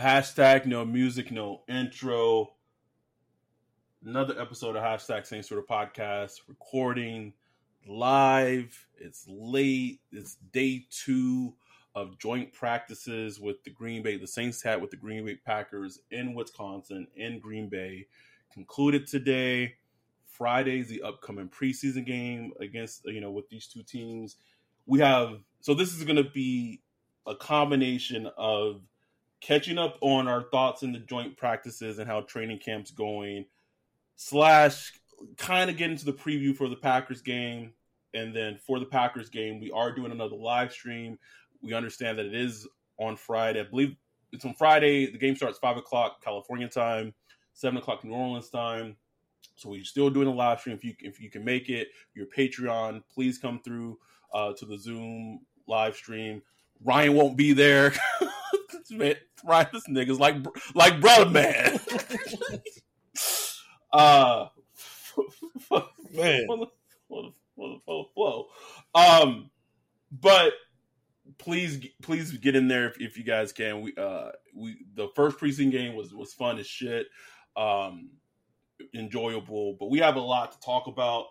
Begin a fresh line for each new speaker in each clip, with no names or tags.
Hashtag no music, no intro. Another episode of Hashtag Same Sort of Podcast. Recording live. It's late. It's day two of joint practices with the Green Bay. The Saints had with the Green Bay Packers in Wisconsin, in Green Bay. Concluded today. Friday's the upcoming preseason game against, you know, with these two teams. We have, so this is going to be a combination of catching up on our thoughts in the joint practices and how training camp's going, slash kind of get into the preview for the Packers game. And then for the Packers game, we are doing another live stream. We understand that it is on Friday. I believe it's on Friday. The game starts five o'clock California time, seven o'clock New Orleans time. So we're still doing a live stream. If you if you can make it, your Patreon, please come through uh, to the Zoom live stream. Ryan won't be there. man, Ryan, this nigga's like like brother man. uh,
man,
for the, flow. Um, but please please get in there if, if you guys can. We uh we the first preseason game was was fun as shit. Um, enjoyable, but we have a lot to talk about.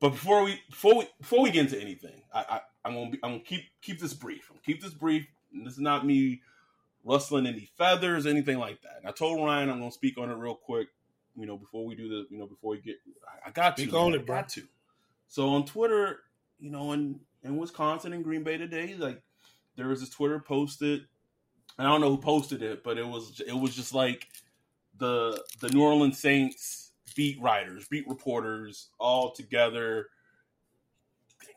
But before we before we before we get into anything, I, I I'm gonna be I'm gonna keep keep this brief. I'm keep this brief. This is not me rustling any feathers, anything like that. And I told Ryan I'm gonna speak on it real quick. You know, before we do the, you know, before we get, I, I got to,
speak on it,
bro. got to. So on Twitter, you know, in in Wisconsin and Green Bay today, like there was this Twitter posted. I don't know who posted it, but it was it was just like the the New Orleans Saints beat writers, beat reporters all together,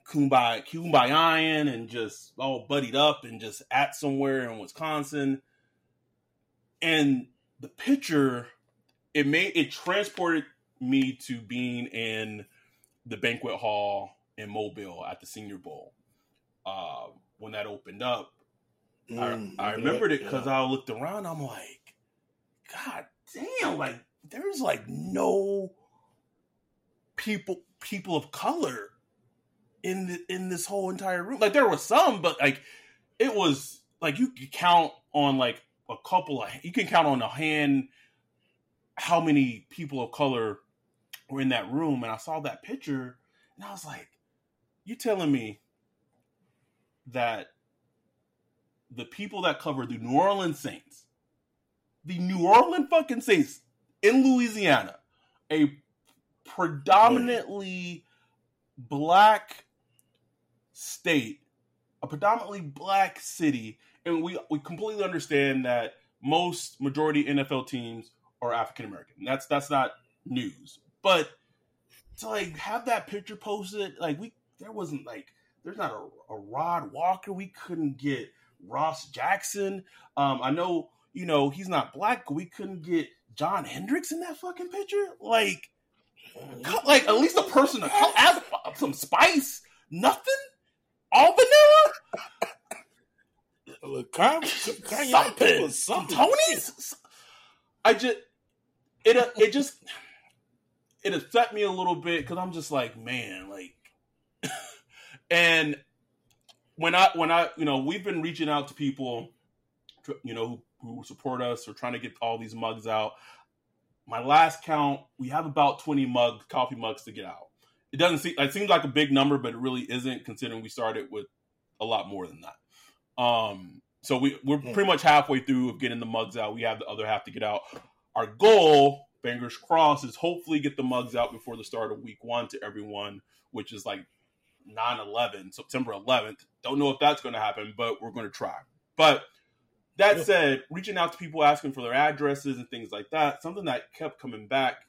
kumbaya, kumbaya, and just all buddied up and just at somewhere in Wisconsin. And the picture, it made it transported me to being in the banquet hall in Mobile at the Senior Bowl uh, when that opened up. Mm, I, I remembered it because yeah. I looked around. I'm like, God damn, like there's like no people people of color in the, in this whole entire room. Like there were some, but like it was like you could count on like a couple of you can count on a hand how many people of color were in that room. And I saw that picture and I was like, you telling me that the people that cover the New Orleans Saints the New Orleans fucking Saints in Louisiana, a predominantly black state, a predominantly black city, and we we completely understand that most majority NFL teams are African American. That's that's not news, but to like have that picture posted, like we there wasn't like there's not a, a Rod Walker. We couldn't get Ross Jackson. Um, I know you know, he's not black. We couldn't get John Hendrix in that fucking picture. Like, like at least a person to add some spice. Nothing. All vanilla.
Look, something.
something. Tony's. I just it uh, it just it upset me a little bit because I'm just like, man, like, and when I when I you know we've been reaching out to people, you know, who who support us or trying to get all these mugs out. My last count, we have about 20 mug coffee mugs to get out. It doesn't seem it seems like a big number, but it really isn't considering we started with a lot more than that. Um, so we, we're hmm. pretty much halfway through of getting the mugs out. We have the other half to get out. Our goal, fingers crossed, is hopefully get the mugs out before the start of week one to everyone, which is like 9 11, September 11th. Don't know if that's going to happen, but we're going to try. But that yeah. said, reaching out to people asking for their addresses and things like that, something that kept coming back,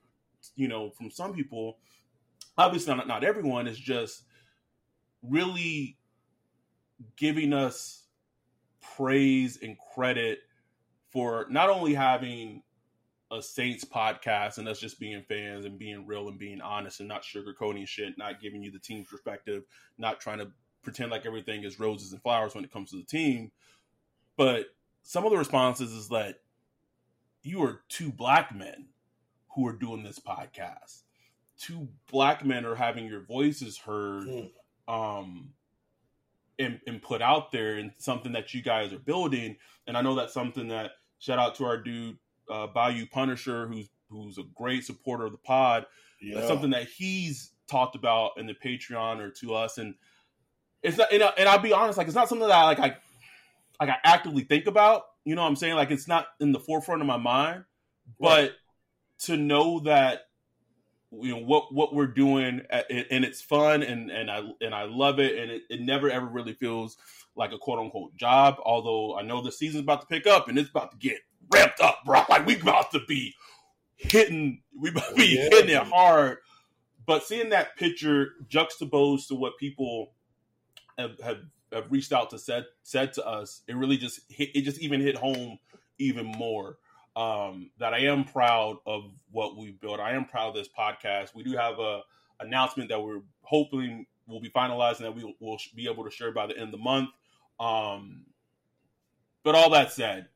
you know, from some people, obviously not, not everyone, is just really giving us praise and credit for not only having a Saints podcast and us just being fans and being real and being honest and not sugarcoating shit, not giving you the team's perspective, not trying to pretend like everything is roses and flowers when it comes to the team. But some of the responses is that you are two black men who are doing this podcast. Two black men are having your voices heard mm. um, and, and put out there and something that you guys are building. And I know that's something that shout out to our dude uh, Bayou Punisher, who's who's a great supporter of the pod. Yeah. That's something that he's talked about in the Patreon or to us, and it's not. And, and I'll be honest, like it's not something that I, like I like I actively think about. You know what I'm saying? Like it's not in the forefront of my mind, but right. to know that you know what what we're doing uh, and it's fun and and I and I love it and it, it never ever really feels like a quote unquote job. Although I know the season's about to pick up and it's about to get ramped up, bro. Like we about to be hitting, we about to be yeah. hitting it hard. But seeing that picture juxtaposed to what people have, have, have reached out to said said to us, it really just hit, it just even hit home even more. Um, that I am proud of what we've built. I am proud of this podcast. We do have a announcement that we're hoping will be finalized and that we will be able to share by the end of the month. Um, but all that said,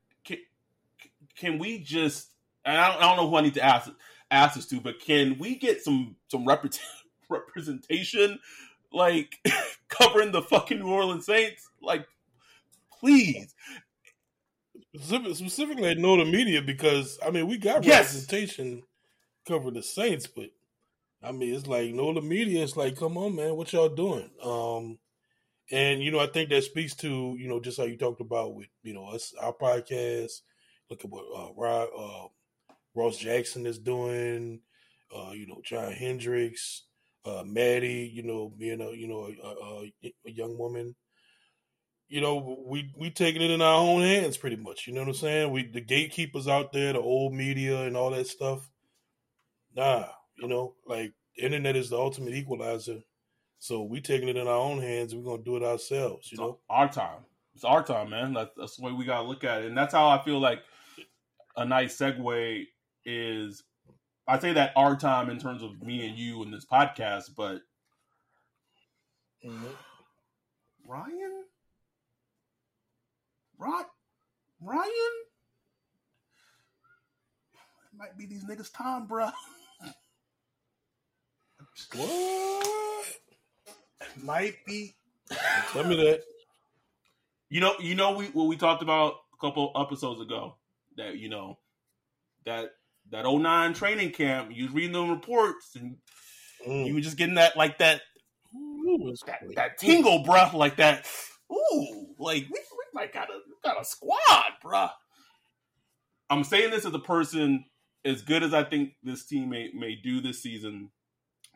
can we just? And I don't, I don't know who I need to ask ask this to, but can we get some some rep- representation, like covering the fucking New Orleans Saints? Like, please.
Specifically at Know the Media because I mean we got yes. representation covering the Saints, but I mean it's like Know the Media. It's like, come on, man, what y'all doing? Um, and you know, I think that speaks to you know just how you talked about with you know us our podcast Look at what uh, Rod, uh, Ross Jackson is doing. Uh, you know, John Hendrix, uh, Maddie. You know, being a you know a, a, a, young woman. You know, we we taking it in our own hands, pretty much. You know what I'm saying? We the gatekeepers out there, the old media and all that stuff. Nah, you know, like internet is the ultimate equalizer. So we taking it in our own hands. We're gonna do it ourselves. You know,
our time. It's our time, man. That's, that's the way we gotta look at it, and that's how I feel like a nice segue is I say that our time in terms of me and you in this podcast, but mm-hmm. Ryan, Rod, Ryan, it might be these niggas' time, bro.
what?
It might be.
Tell me that.
You know, you know, we what we talked about a couple episodes ago that you know that that 09 training camp. You was reading the reports and mm. you were just getting that like that ooh, that, that tingle, bruh, like that. Ooh, like we, we like got a got a squad, bruh. I'm saying this as a person as good as I think this team may may do this season,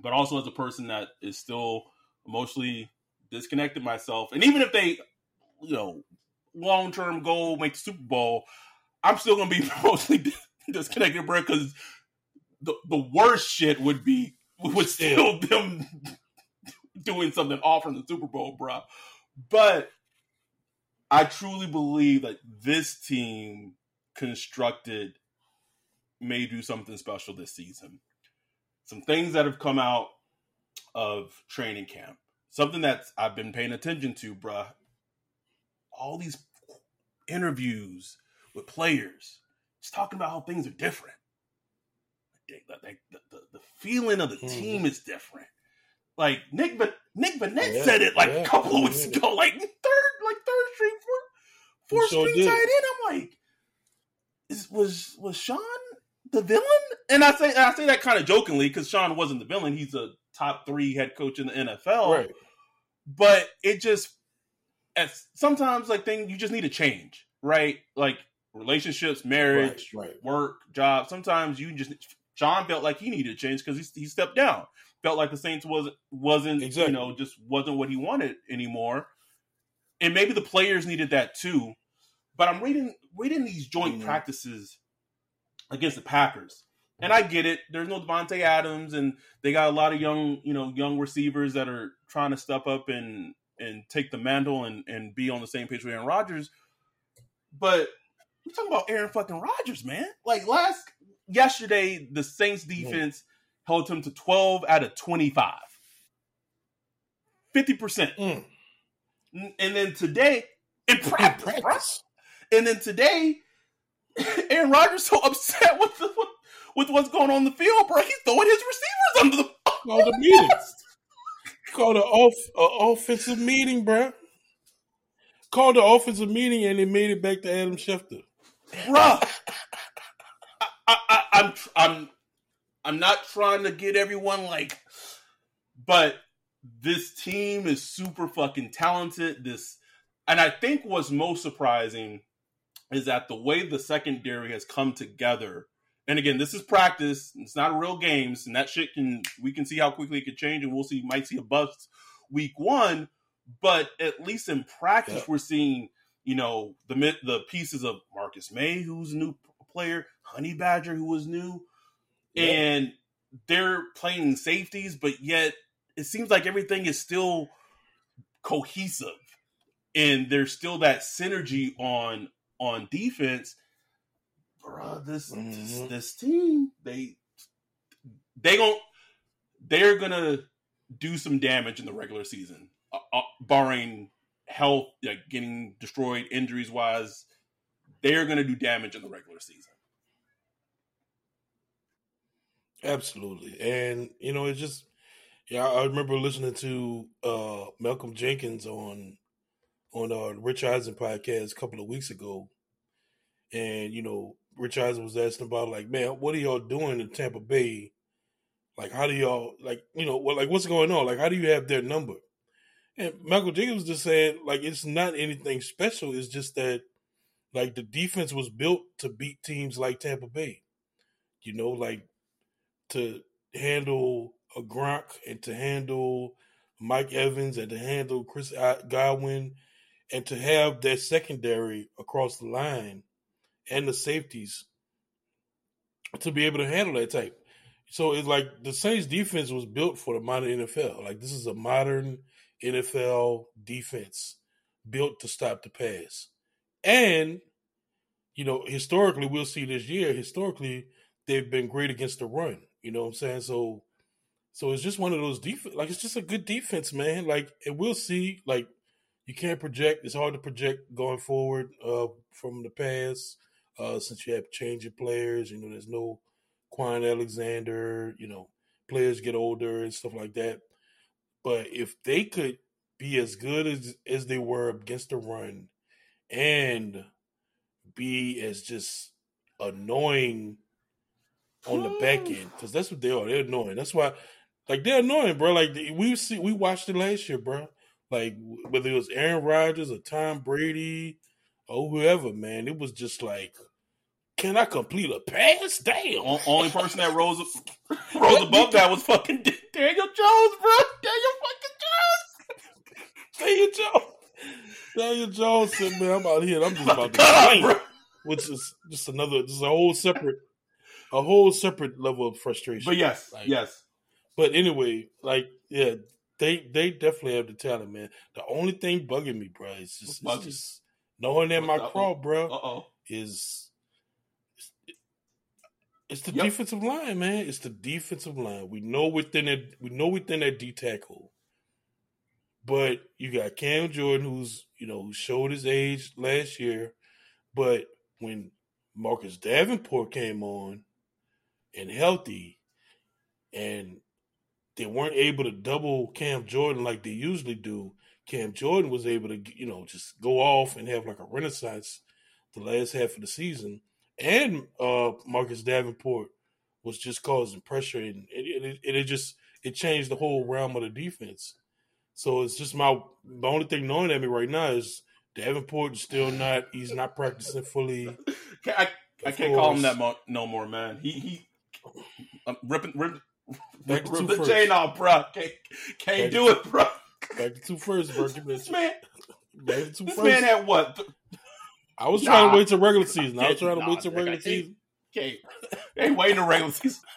but also as a person that is still emotionally disconnected myself. And even if they, you know, long term goal make the Super Bowl, I'm still gonna be mostly disconnected, bro. Because the the worst shit would be would still them doing something off from the Super Bowl, bro. But I truly believe that this team constructed may do something special this season. Some things that have come out of training camp, something that I've been paying attention to, bruh. All these interviews with players, just talking about how things are different. They, the, the, the, feeling of the mm-hmm. team is different. Like Nick, but Nick Vannett yeah, said it like yeah, a couple of weeks ago, like third, like third string, fourth, fourth sure string tight end. I'm like, is, was was Sean the villain? And I say I say that kind of jokingly because Sean wasn't the villain. He's a top three head coach in the NFL. Right. But it just as sometimes like thing you just need to change, right? Like relationships, marriage, right, right. work, job. Sometimes you just Sean felt like he needed to change because he, he stepped down. Felt like the Saints wasn't wasn't exactly. you know just wasn't what he wanted anymore, and maybe the players needed that too. But I'm reading reading these joint mm-hmm. practices against the Packers, and I get it. There's no Davante Adams, and they got a lot of young you know young receivers that are trying to step up and and take the mantle and and be on the same page with Aaron Rodgers. but we're talking about Aaron fucking Rodgers, man. Like last yesterday, the Saints defense. Held him to 12 out of 25. 50%. Mm. And then today, in practice, practice. and then today, Aaron Rodgers so upset with, the, with, with what's going on in the field, bro. He's throwing his receivers under the
called the meetings. called an off a offensive meeting, bro. Called the offensive meeting and they made it back to Adam Schefter.
Bro, I, I, I'm I'm I'm not trying to get everyone like, but this team is super fucking talented. This, and I think what's most surprising is that the way the secondary has come together. And again, this is practice. It's not real games, and that shit can we can see how quickly it could change, and we'll see. Might see a bust week one, but at least in practice, yeah. we're seeing you know the the pieces of Marcus Maye, who's a new player, Honey Badger, who was new, and they're playing safeties, but yet it seems like everything is still cohesive, and there's still that synergy on on defense. Bro, this mm-hmm. this, this team they they don't they're gonna do some damage in the regular season, uh, uh, barring health, like getting destroyed injuries wise. They're gonna do damage in the regular season.
Absolutely, and you know it's just yeah. I remember listening to uh, Malcolm Jenkins on on uh, Rich Eisen podcast a couple of weeks ago, and you know Rich Eisen was asking about like, man, what are y'all doing in Tampa Bay? Like, how do y'all like, you know, what like what's going on? Like, how do you have their number? And Michael Jenkins just said, like, it's not anything special. It's just that, like, the defense was built to beat teams like Tampa Bay. You know, like to handle a Gronk and to handle Mike Evans and to handle Chris Godwin and to have that secondary across the line and the safeties to be able to handle that type. So it's like the Saints defense was built for the modern NFL. Like this is a modern NFL defense built to stop the pass. And you know, historically we'll see this year, historically they've been great against the run. You know what I'm saying? So so it's just one of those defense like it's just a good defense, man. Like and we'll see like you can't project. It's hard to project going forward uh, from the past uh, since you have changing players. You know, there's no Kwon Alexander. You know, players get older and stuff like that. But if they could be as good as as they were against the run, and be as just annoying on the back hmm. end because that's what they are. They're annoying. That's why, like, they're annoying, bro. Like we see, we watched it last year, bro. Like whether it was Aaron Rodgers or Tom Brady or whoever, man, it was just like, can I complete a pass? Damn.
O- only person that rose rose above that was fucking Daniel Jones, bro. Daniel fucking
Jones. Daniel Jones. Daniel Jones said, "Man, I'm out here. I'm just about to complain," which is just another, just a whole separate, a whole separate level of frustration.
But yes, like, yes.
But anyway, like, yeah, they they definitely have the talent, man. The only thing bugging me, bro, is just, it's just knowing that my crawl, bro, Uh-oh. is it's the yep. defensive line, man. It's the defensive line. We know within that we know within that D tackle. But you got Cam Jordan, who's you know who showed his age last year, but when Marcus Davenport came on and healthy, and they weren't able to double Cam Jordan like they usually do. Cam Jordan was able to, you know, just go off and have like a renaissance the last half of the season. And uh, Marcus Davenport was just causing pressure, and it, it, it just it changed the whole realm of the defense. So it's just my the only thing knowing at me right now is Davenport is still not he's not practicing fully.
I, I can't call him that mo- no more, man. He he I'm ripping, ripping to the chain off, bro. Can't, can't do it, bro.
Back to two first, bro. Give
this man. Back to two this first. man had what?
I was nah. trying to wait till regular season. I was trying to nah, wait till regular season.
Can't. Ain't waiting to regular season.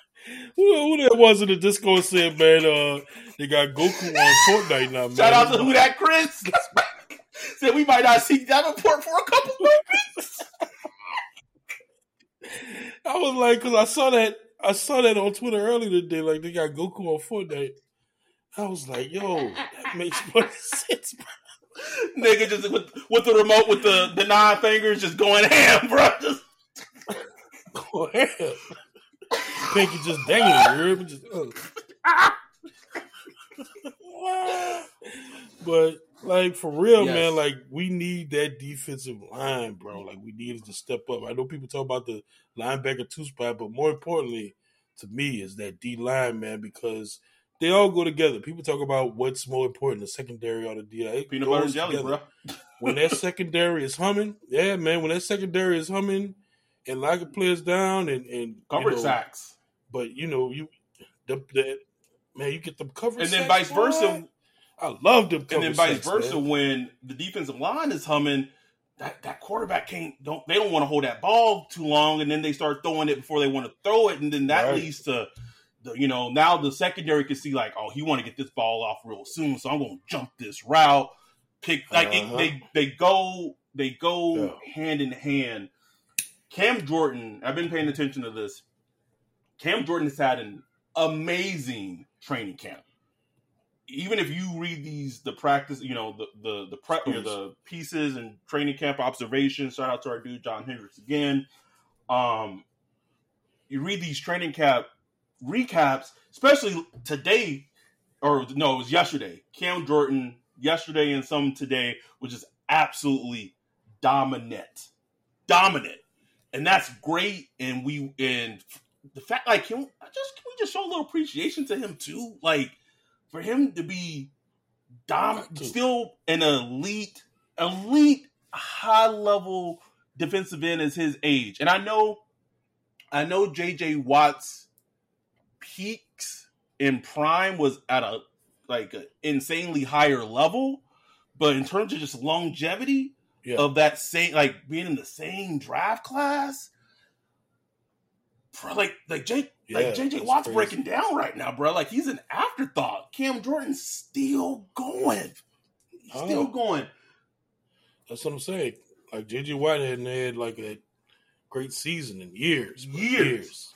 Who, who that was in the Discord said, man, uh, they got Goku on Fortnite now, man.
Shout out to who that Chris. said we might not see Davenport for a couple weeks.
I was like, because I saw that I saw that on Twitter earlier today. Like they got Goku on Fortnite. I was like, yo, that makes more sense, bro.
Nigga just with with the remote with the, the nine fingers just going ham, bro. Just
going ham. Pinky just dangling, just, uh. but like for real, yes. man, like we need that defensive line, bro. Like we needed to step up. I know people talk about the linebacker two spot, but more importantly, to me, is that D line, man, because they all go together. People talk about what's more important, the secondary or the D line.
Peanut butter and jelly, together.
bro. when that secondary is humming, yeah, man. When that secondary is humming, and like it players down and and
coverage you know, sacks.
But you know, you the, the man, you get them coverage,
and then vice versa.
I love them.
And then vice versa, man. when the defensive line is humming, that, that quarterback can't don't they don't want to hold that ball too long, and then they start throwing it before they want to throw it, and then that right. leads to the, you know now the secondary can see like oh he want to get this ball off real soon, so I'm going to jump this route. Pick like uh-huh. it, they they go they go yeah. hand in hand. Cam Jordan, I've been paying attention to this. Cam Jordan has had an amazing training camp even if you read these the practice, you know the the the prep, know, the pieces and training camp observations. Shout out to our dude John Hendrix again. Um, you read these training camp recaps, especially today, or no, it was yesterday. Cam Jordan yesterday and some today, which is absolutely dominant, dominant, and that's great. And we and the fact like can I just can we just show a little appreciation to him too, like for him to be dom- still an elite, elite, high level defensive end as his age. And I know, I know JJ Watt's peaks in prime was at a like an insanely higher level, but in terms of just longevity yeah. of that same, like being in the same draft class, bro, like like Jake yeah, like JJ Watt's crazy. breaking down right now, bro. Like he's an afterthought. Cam Jordan's still going. oh. Still going.
That's what I'm saying. Like JJ Watt hadn't had like a great season in years.
Years. years.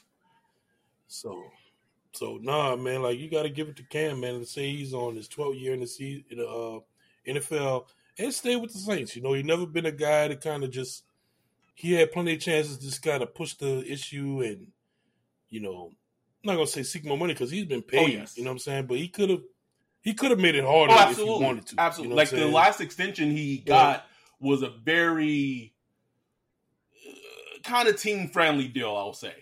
So so nah man, like you gotta give it to Cam, man, to say he's on his 12th year in the season in the uh, NFL and stay with the Saints. You know, he's never been a guy to kind of just he had plenty of chances to just kind of push the issue and, you know, I'm not gonna say seek more money because he's been oh, paid. Oh, yes. You know what I'm saying? But he could have he could have made it harder oh, if he wanted to.
Absolutely. You know like the last extension he got yeah. was a very uh, kind of team friendly deal, I'll say.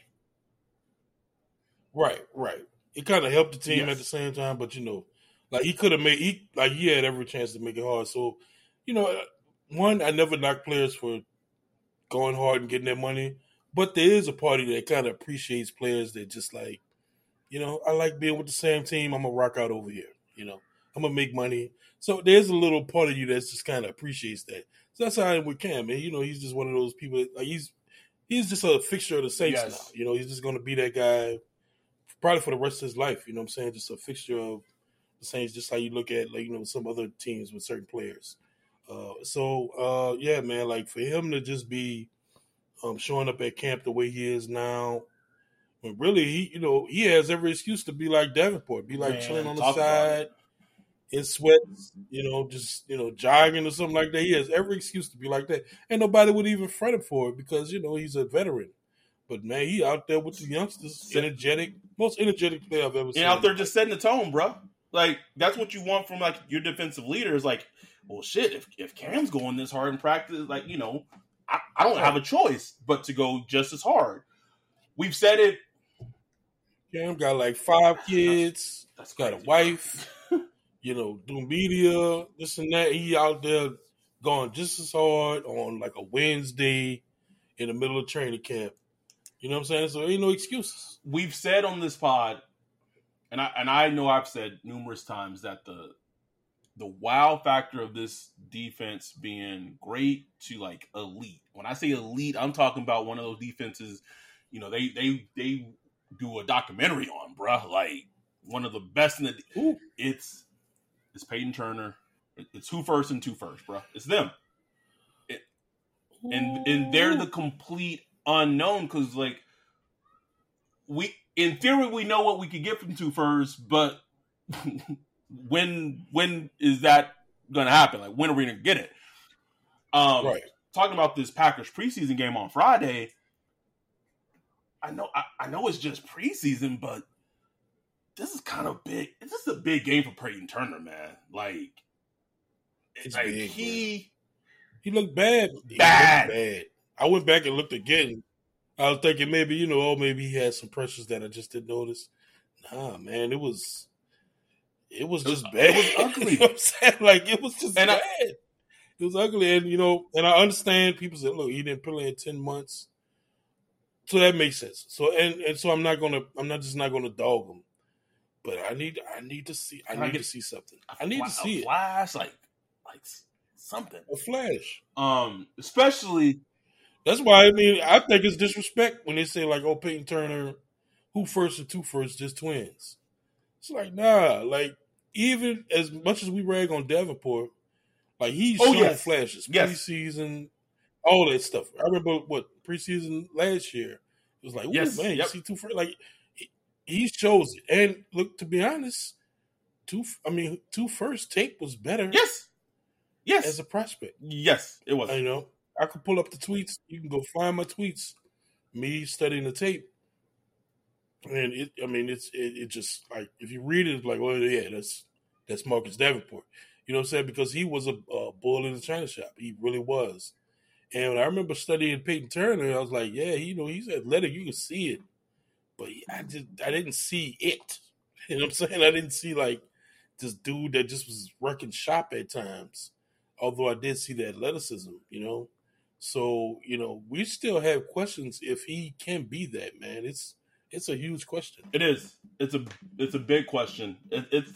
Right, right. It kind of helped the team yes. at the same time, but you know, like he could have made he like he had every chance to make it hard. So, you know, one I never knock players for going hard and getting their money. But there is a party that kind of appreciates players that just like, you know, I like being with the same team. I'm gonna rock out over here. You know, I'm gonna make money. So there's a little part of you that's just kind of appreciates that. So that's how I am with Cam, man. You know, he's just one of those people. That, Like he's he's just a fixture of the Saints yes. now. You know, he's just gonna be that guy probably for the rest of his life. You know what I'm saying? Just a fixture of the Saints, just how you look at like you know some other teams with certain players. Uh, so uh, yeah, man, like for him to just be um, showing up at camp the way he is now, when really he, you know, he has every excuse to be like Davenport, be like man, chilling on the side in sweats, you know, just you know, jogging or something like that. He has every excuse to be like that, and nobody would even fret him for it because you know he's a veteran. But man, he out there with the youngsters, energetic, most energetic player I've ever
and
seen.
And out there just setting the tone, bro. Like that's what you want from like your defensive leaders. Like well, shit, if, if Cam's going this hard in practice, like, you know, I, I don't have a choice but to go just as hard. We've said it.
Cam got like five kids. that's, that's got a wife. you know, do media, this and that. He out there going just as hard on like a Wednesday in the middle of training camp. You know what I'm saying? So ain't no excuses.
We've said on this pod, and I and I know I've said numerous times that the the wow factor of this defense being great to like elite. When I say elite, I'm talking about one of those defenses, you know, they they they do a documentary on, bruh. Like one of the best in the Ooh. it's it's Peyton Turner. It's who first and two first, bruh. It's them. It, and and they're the complete unknown because like we in theory we know what we could get from two first, but when when is that going to happen? Like when are we going to get it? Um, right. Talking about this Packers preseason game on Friday, I know I, I know it's just preseason, but this is kind of big. This is a big game for Peyton Turner, man. Like,
it's
like
big,
he
man. he looked bad.
Bad.
Looked bad. I went back and looked again. I was thinking maybe you know, oh, maybe he had some pressures that I just didn't notice. Nah, man, it was it was just it was, bad. It was ugly. you know I'm saying? Like it was just and bad. I, it was ugly, and you know, and I understand people said, look, he didn't play in ten months, so that makes sense. So and and so I'm not gonna, I'm not just not gonna dog him, but I need, I need to see, I need to see something. I need to see
it. Flash, like, like something.
A flash.
Um, especially.
That's why I mean I think it's disrespect when they say like, "Oh, Peyton Turner, who first or two first, just twins." It's like nah, like even as much as we rag on Davenport, like he's oh, showing yes. flashes, yes. preseason, all that stuff. I remember what preseason last year. It was like, yes, man, yep. you see two first, like he, he shows it. And look, to be honest, two. I mean, two first tape was better.
Yes, yes,
as a prospect.
Yes, it was.
You know, I could pull up the tweets. You can go find my tweets. Me studying the tape. And it, I mean, it's it, it just like if you read it, it's like, well, yeah, that's that's Marcus Davenport. You know what I'm saying? Because he was a, a bull in the china shop. He really was. And I remember studying Peyton Turner, I was like, yeah, you know, he's athletic. You can see it, but I just I didn't see it. You know what I'm saying? I didn't see like this dude that just was wrecking shop at times. Although I did see the athleticism, you know. So you know, we still have questions if he can be that man. It's it's a huge question.
It is. It's a it's a big question. It, it's.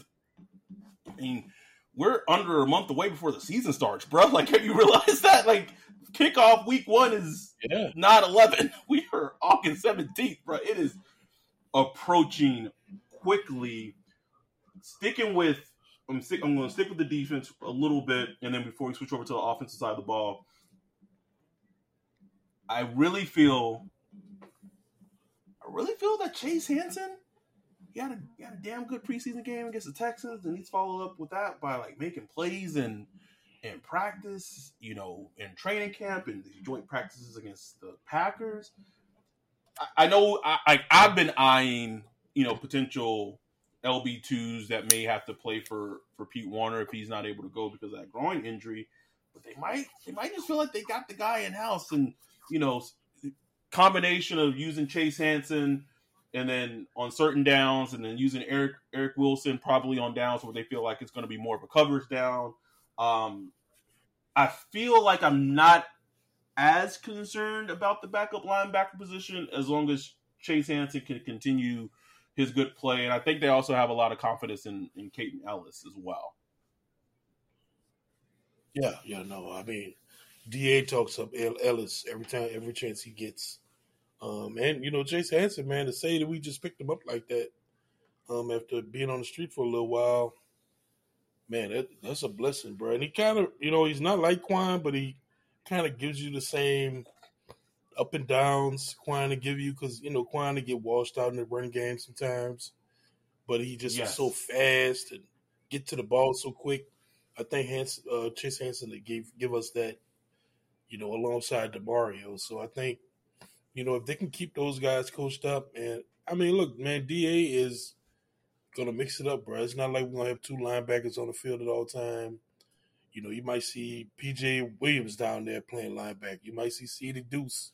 I mean, we're under a month away before the season starts, bro. Like, have you realized that? Like, kickoff week one is yeah. not eleven. We are August seventeenth, bro. It is approaching quickly. Sticking with, I'm stick, I'm going to stick with the defense a little bit, and then before we switch over to the offensive side of the ball, I really feel really feel that Chase Hansen, he had a he had a damn good preseason game against the Texans, and he's followed up with that by like making plays and in practice, you know, in training camp and joint practices against the Packers. I, I know I, I I've been eyeing you know potential LB twos that may have to play for for Pete Werner if he's not able to go because of that groin injury. But they might they might just feel like they got the guy in house and you know combination of using Chase Hansen and then on certain downs, and then using Eric Eric Wilson probably on downs where they feel like it's going to be more of a coverage down. Um, I feel like I'm not as concerned about the backup linebacker position as long as Chase Hansen can continue his good play, and I think they also have a lot of confidence in in Kaden Elliss as well.
Yeah, yeah, no, I mean, Da talks up Elliss every time, every chance he gets. Um, and you know, Chase Hansen, man, to say that we just picked him up like that, um, after being on the street for a little while, man, that, that's a blessing, bro. And he kind of, you know, he's not like Kwon, but he kind of gives you the same up and downs Kwon to give you because you know Kwon to get washed out in the running game sometimes, but he just yes. is so fast and get to the ball so quick. I think Hansen, uh, Chase Hansen gave give us that, you know, alongside Demario. So I think you know, if they can keep those guys coached up, and I mean, look, man, Da is gonna mix it up, bro. It's not like we're gonna have two linebackers on the field at all time. You know, you might see PJ Williams down there playing linebacker. You might see Ceedy Deuce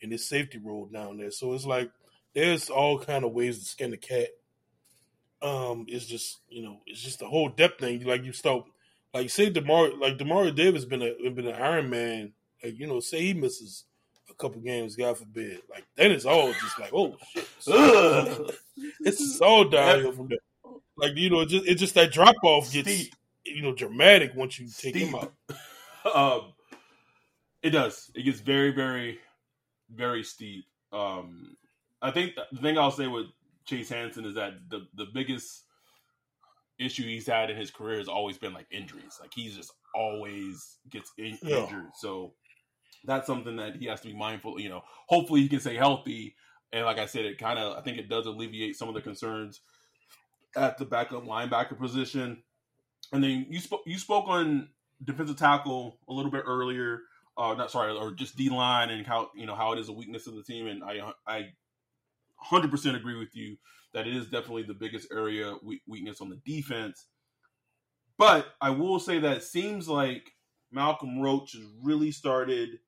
in his safety role down there. So it's like there's all kind of ways to skin the cat. Um, it's just you know, it's just the whole depth thing. Like you start, like say Demar, like Demario Davis been a been an Iron Man. Like you know, say he misses a couple games, God forbid. Like then it's all just like, oh shit. it's so downhill from there. Like you know, it just it's just that drop off gets steep. you know dramatic once you take steep. him out.
um, it does. It gets very, very, very steep. Um, I think the thing I'll say with Chase Hansen is that the the biggest issue he's had in his career has always been like injuries. Like he's just always gets in- yeah. injured. So that's something that he has to be mindful. You know, hopefully he can stay healthy. and like I said, it kind of I think it does alleviate some of the concerns at the backup linebacker position. And then you spoke you spoke on defensive tackle a little bit earlier. Uh, not sorry, or just D line and how you know how it is a weakness of the team. And I I hundred percent agree with you that it is definitely the biggest area weakness on the defense. But I will say that it seems like Malcolm Roach has really started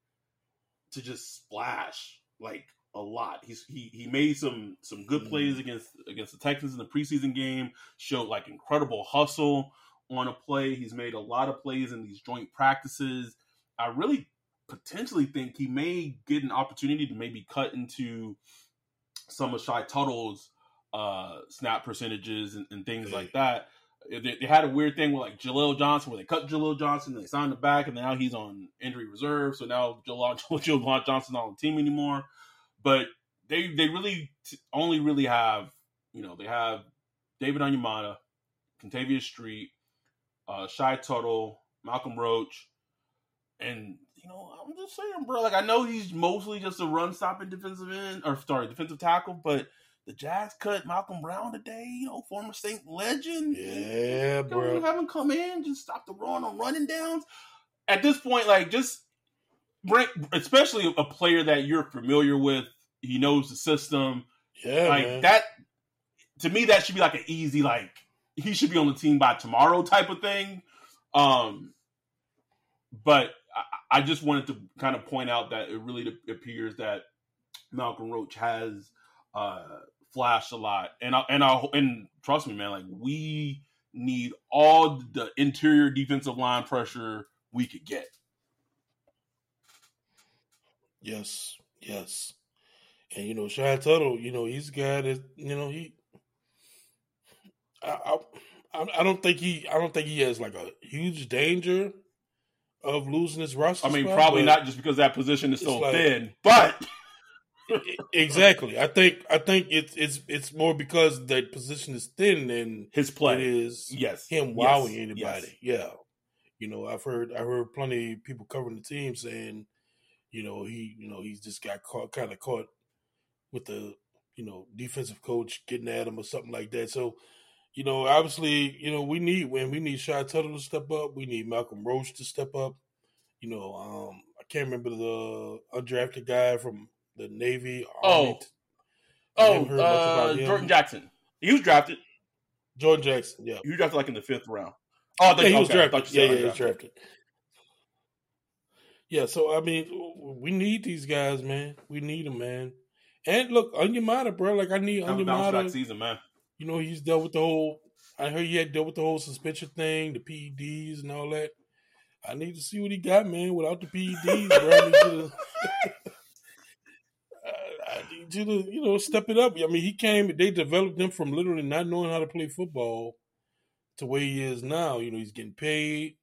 to just splash like a lot. He's he he made some some good mm. plays against against the Texans in the preseason game. Showed like incredible hustle on a play. He's made a lot of plays in these joint practices. I really potentially think he may get an opportunity to maybe cut into some of Shy Tuttle's uh, snap percentages and, and things like that. They, they, had a weird thing with like Jaleel Johnson, where they cut Jaleel Johnson, they signed him back, and now he's on injury reserve. So now Jaleel, Jaleel Johnson's not on the team anymore. But they they really t- only really have you know they have David Onyemata, Kentavius Street, uh, Shy Tuttle, Malcolm Roach, and you know I'm just saying, bro. Like I know he's mostly just a run stopping defensive end or sorry defensive tackle, but the Jags cut Malcolm Brown today, you know, former Saint legend.
Yeah, bro.
You haven't come in, just stop the run on running downs. At this point, like just bring, especially a player that you're familiar with. He knows the system.
Yeah,
like
man.
that. To me, that should be like an easy, like he should be on the team by tomorrow type of thing. Um, but I, I just wanted to kind of point out that it really appears that Malcolm Roach has uh, flash a lot, and I, and I and trust me, man, like we need all the interior defensive line pressure we could get.
Yes, yes, and you know, Shy Tuttle, you know, he's a guy that you know he. I, I I don't think he I don't think he has like a huge danger of losing his roster.
I mean,
spot,
probably not just because that position is so
like,
thin, but
exactly. I think I think it's it's it's more because that position is thin than
his play
it is
yes
him wowing
yes.
anybody.
Yes.
Yeah. You know, I've heard I heard plenty of people covering the team saying, you know, he you know, he's just got caught kind of caught with the, you know, defensive coach getting at him or something like that. So, you know, obviously, you know, we need when we need Shy Tuttle to step up, we need Malcolm Roach to step up. You know, um, I can't remember the undrafted guy from the Navy.
Oh, oh, uh, Jordan Jackson. He was drafted.
Jordan Jackson, yeah,
was drafted like in the fifth round. Oh,
yeah, he was drafted. Yeah, yeah, he was drafted. Yeah, so I mean, we need these guys, man. We need them, man. And look, Onyemata, bro. Like I need Onyemata.
season, man.
You know, he's dealt with the whole. I heard he had dealt with the whole suspension thing, the PEDs and all that. I need to see what he got, man. Without the PEDs, bro. to the you know step it up. I mean, he came. They developed him from literally not knowing how to play football to where he is now. You know, he's getting paid.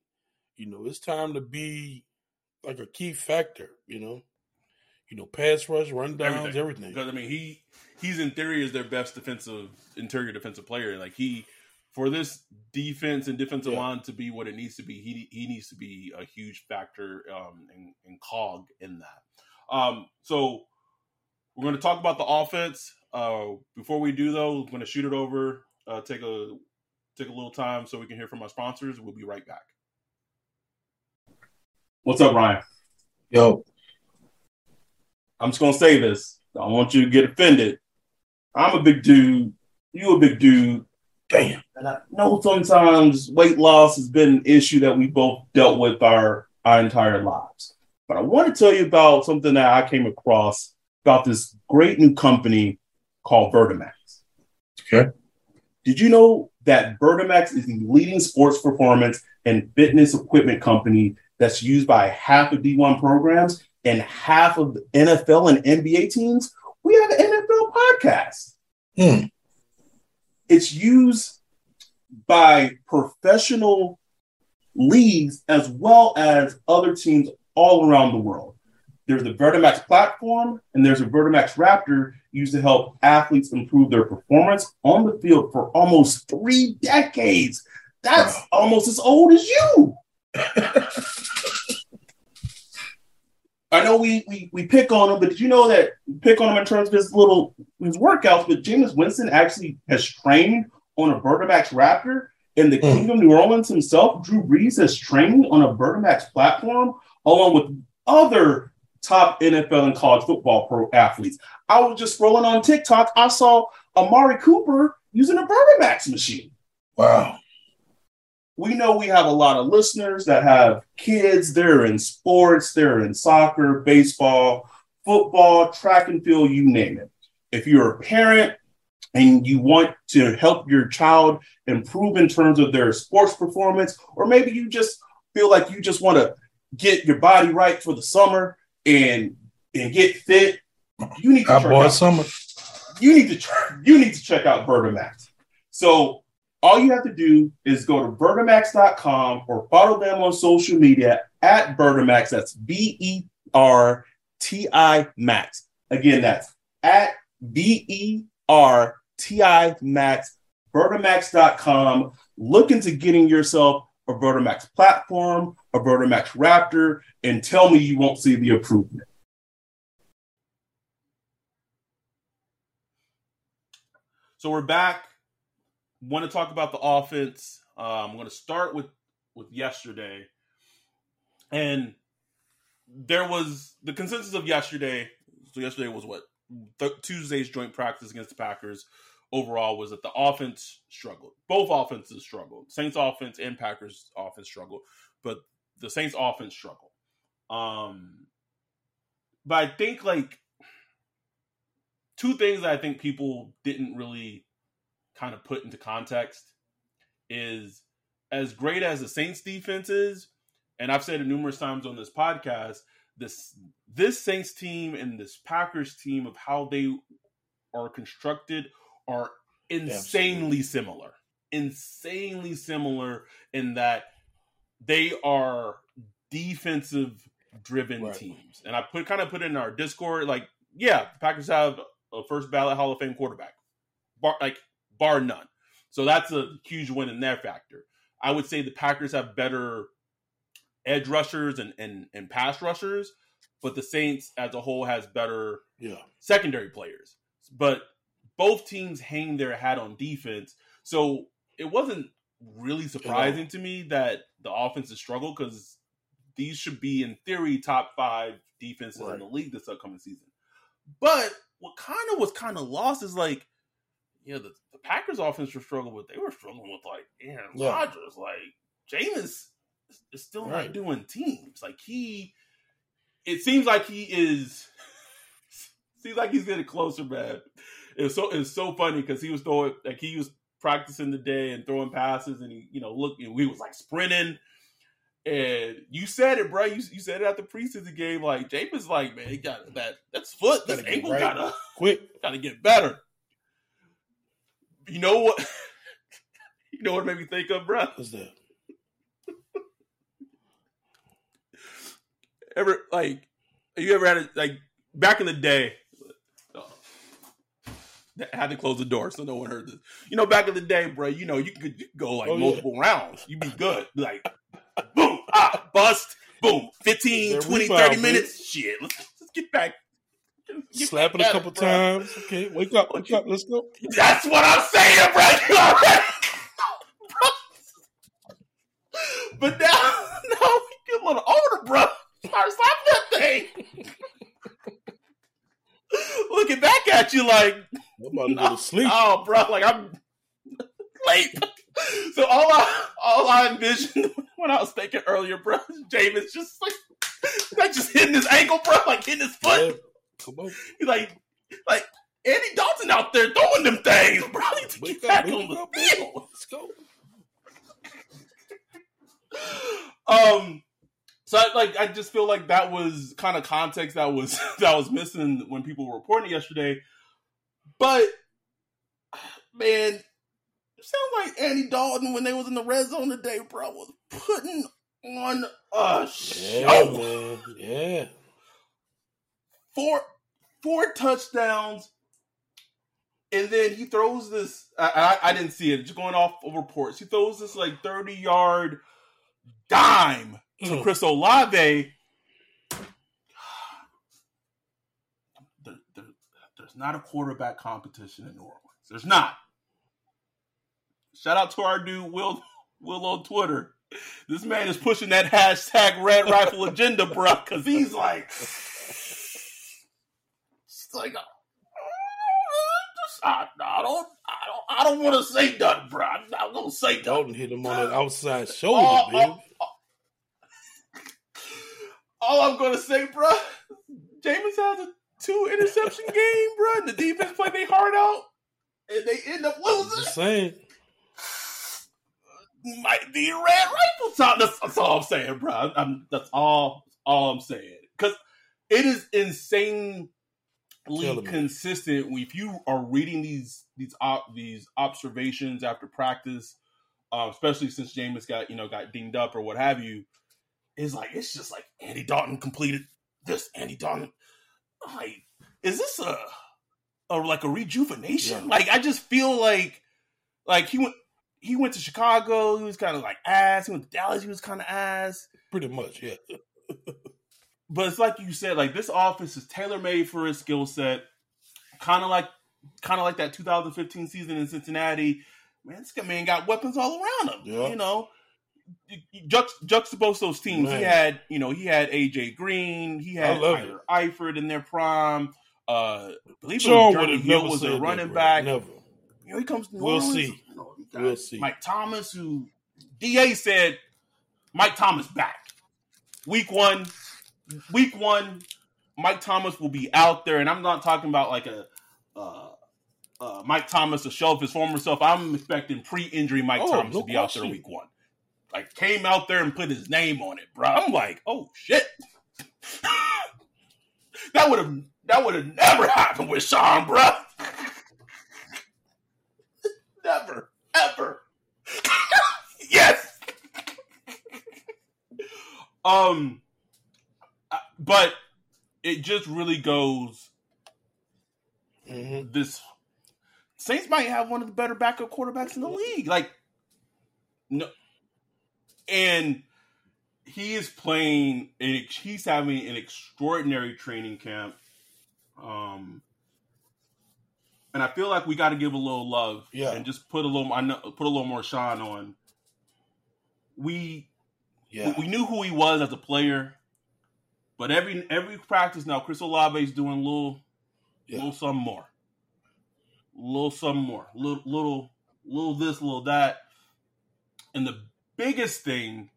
You know, it's time to be like a key factor. You know, you know, pass rush, run downs, everything.
Because I mean, he he's in theory is their best defensive interior defensive player. Like he for this defense and defensive yeah. line to be what it needs to be, he he needs to be a huge factor um and, and cog in that. Um, so we're going to talk about the offense. Uh, before we do, though, we're going to shoot it over. Uh, take a take a little time so we can hear from our sponsors. We'll be right back. What's up, Ryan?
Yo,
I'm just gonna say this. I don't want you to get offended. I'm a big dude. You a big dude.
Damn.
And I know sometimes weight loss has been an issue that we both dealt with our our entire lives. But I want to tell you about something that I came across about this great new company called Vertimax.
Okay.
Did you know that Vertimax is the leading sports performance and fitness equipment company that's used by half of D1 programs and half of the NFL and NBA teams? We have an NFL podcast.
Hmm.
It's used by professional leagues as well as other teams all around the world. There's the Vertimax platform and there's a Vertimax Raptor used to help athletes improve their performance on the field for almost three decades. That's wow. almost as old as you.
I know we, we we pick on him, but did you know that pick on him in terms of his little his workouts? But Jameis Winston actually has trained on a Vertimax Raptor, and the mm. King of New Orleans himself, Drew Brees, has trained on a Vertimax platform along with other top NFL and college football pro athletes. I was just scrolling on TikTok. I saw Amari Cooper using a Vertimax machine.
Wow
we know we have a lot of listeners that have kids, they're in sports, they're in soccer, baseball, football, track and field, you name it. If you're a parent and you want to help your child improve in terms of their sports performance, or maybe you just feel like you just want to get your body right for the summer and and get fit, you need to
I check out, summer.
You need to you need to check out Vertimax. So all you have to do is go to Vertimax.com or follow them on social media at Vertimax. That's B E R T I Max. Again, that's at B E R T I Max, Vertimax.com. Look into getting yourself a Vertimax platform, a Vertimax Raptor, and tell me you won't see the improvement.
So we're back want to talk about the offense. Uh, I'm going to start with with yesterday, and there was the consensus of yesterday. So yesterday was what th- Tuesday's joint practice against the Packers. Overall, was that the offense struggled. Both offenses struggled. Saints offense and Packers offense struggled, but the Saints offense struggled. Um, but I think like two things I think people didn't really kind of put into context is as great as the Saints defense is, and I've said it numerous times on this podcast, this this Saints team and this Packers team of how they are constructed are insanely similar. Insanely similar in that they are defensive driven right. teams. And I put kind of put in our Discord like, yeah, the Packers have a first ballot Hall of Fame quarterback. Bar, like bar none. So that's a huge win in their factor. I would say the Packers have better edge rushers and, and, and pass rushers, but the Saints as a whole has better
yeah.
secondary players. But both teams hang their hat on defense. So it wasn't really surprising to me that the offenses struggle because these should be, in theory, top five defenses right. in the league this upcoming season. But what kind of was kind of lost is like yeah, the, the Packers offense were struggling with. They were struggling with like Aaron yeah. Rodgers. Like Jameis is still right. not doing teams. Like he, it seems like he is. seems like he's getting closer, man. It's so it's so funny because he was throwing like he was practicing the day and throwing passes, and he you know look, and we was like sprinting. And you said it, bro. You, you said it at the preseason game. Like Jameis, like man, he got that. That's foot. This ankle right. gotta
quick.
Gotta get better you know what? you know what made me think of, bro?
What's that?
ever like you ever had a, like back in the day? I had to close the door so no one heard this. You know, back in the day, bro, you know, you could, you could go like oh, multiple yeah. rounds. You'd be good. Like, boom, ah, bust, boom, 15, 20, 30 minutes. Shit, let's, let's get back
Slap it a couple bro. times. Okay, wake up, wake up, let's go.
That's what I'm saying, bro. but now, now we get a little older, bro. Start slapping that thing. Looking back at you like,
I'm about to go to sleep.
Oh, bro, like I'm late. So all I all I envisioned when I was thinking earlier, bro, Jameis just like like just hitting his ankle, bro, like hitting his foot. Yeah. Come on. He's like, like Andy Dalton out there throwing them things, bro. Need to get back on the field. Let's go. um, so I, like I just feel like that was kind of context that was that was missing when people were reporting yesterday. But man, it sounds like Andy Dalton when they was in the red zone today, bro, was putting on a
show. Yeah, man. Yeah
four four touchdowns, and then he throws this. I, I, I didn't see it. Just going off of reports, he throws this like thirty yard dime to mm. Chris Olave, there, there, there's not a quarterback competition in New Orleans. There's not. Shout out to our dude Will Will on Twitter. This man is pushing that hashtag Red Rifle agenda, bro, because he's like, it's like, uh, I, I don't, I don't, I don't want to say nothing, bro. I'm not gonna say nothing.
Dalton hit him on the outside shoulder, oh, all, all,
all, I'm gonna say, bro, Jameis has a two interception game, bro. And the defense played their heart out, and they end up losing.
Saying.
Might be red rifle time. That's, that's all I'm saying, bro. I'm, that's all all I'm saying because it is insanely consistent. If you are reading these these op, these observations after practice, uh, especially since Jameis got you know got dinged up or what have you, is like it's just like Andy Dalton completed this. Andy Dalton, like, is this a or like a rejuvenation? Yeah. Like, I just feel like like he went he went to Chicago. He was kind of like ass. He went to Dallas. He was kind of ass.
Pretty much, yeah.
but it's like you said, like this office is tailor made for his skill set. Kind of like, kind of like that 2015 season in Cincinnati. Man, this guy man got weapons all around him. Yeah. You know, juxt- juxtapose those teams. Man. He had, you know, he had AJ Green. He had Tyler Eifert in their prime. Uh, I believe Sean Jeremy Hill was a running that, back. Never. You know, he comes. To
we'll see. You know, we'll see.
Mike Thomas, who Da said, Mike Thomas back. Week one, week one, Mike Thomas will be out there, and I'm not talking about like a uh, uh, Mike Thomas to show of his former self. I'm expecting pre-injury Mike oh, Thomas no to be question. out there week one. Like came out there and put his name on it, bro. I'm like, oh shit. that would have that would have never happened with Sean, bro. never, ever. yes. um but it just really goes. Mm-hmm. This Saints might have one of the better backup quarterbacks in the league. Like, no, and he is playing. and He's having an extraordinary training camp. Um, and I feel like we got to give a little love,
yeah,
and just put a little, I know, put a little more shine on. We, yeah, we, we knew who he was as a player. But every every practice now, Chris Olave is doing a little, yeah. little something more, little something more, little little little this, little that, and the biggest thing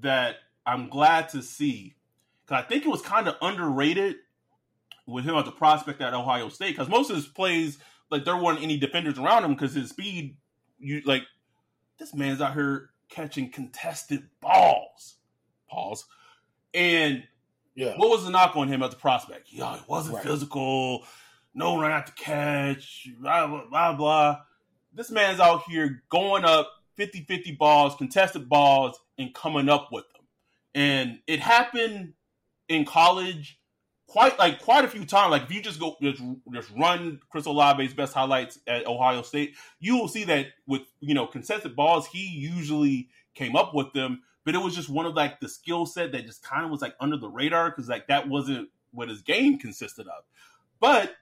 that I'm glad to see, because I think it was kind of underrated with him as a prospect at Ohio State, because most of his plays, like there weren't any defenders around him because his speed, you like, this man's out here catching contested balls, pause, and yeah. What was the knock on him as a prospect? Yeah, he wasn't right. physical, no run out to catch, blah, blah, blah, blah. This man's out here going up 50 50 balls, contested balls, and coming up with them. And it happened in college quite like quite a few times. Like if you just go just, just run Chris Olave's best highlights at Ohio State, you will see that with you know contested balls, he usually came up with them but it was just one of like the skill set that just kind of was like under the radar because like that wasn't what his game consisted of. But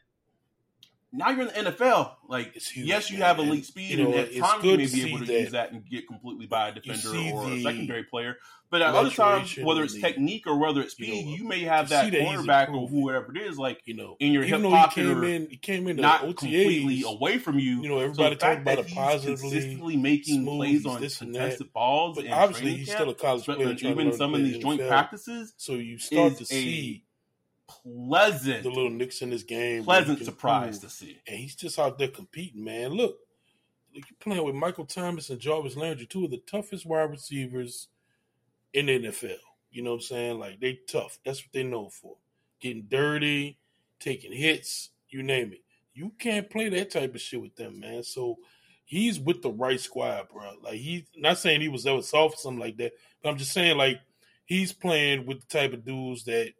now you're in the NFL. Like, huge, yes, you man. have elite speed, you know, and at times you may be able to that. use that and get completely by a defender or a secondary player. But at other times, whether it's technique or whether it's speed, you, know, you may have that cornerback or whoever it is, like you know, in your hip pocket, he came in, he came in not OTAs, completely away from you.
You know, everybody so talking about it positively,
consistently making plays on contested balls. But
obviously, he's still a college player.
Even some of these joint practices,
so you start to see
pleasant,
the little nicks in his game,
pleasant surprise to see,
and he's just out there competing, man. Look, you're playing with Michael Thomas and Jarvis Landry, two of the toughest wide receivers in the NFL. You know what I'm saying? Like they tough. That's what they know for. Getting dirty, taking hits, you name it. You can't play that type of shit with them, man. So he's with the right squad, bro. Like he's not saying he was ever soft or something like that, but I'm just saying like he's playing with the type of dudes that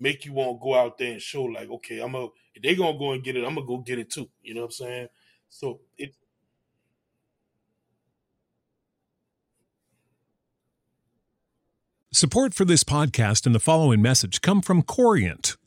make you want to go out there and show like, okay, I'm a if they gonna go and get it, I'm gonna go get it too. You know what I'm saying? So it
Support for this podcast and the following message come from Corient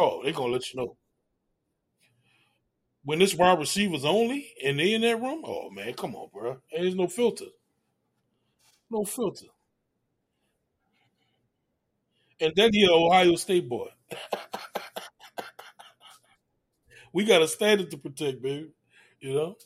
Oh, they're gonna let you know. When this wide receivers only and they in that room, oh man, come on, bro. There's no filter. No filter. And then he Ohio State boy. we got a standard to protect, baby. You know?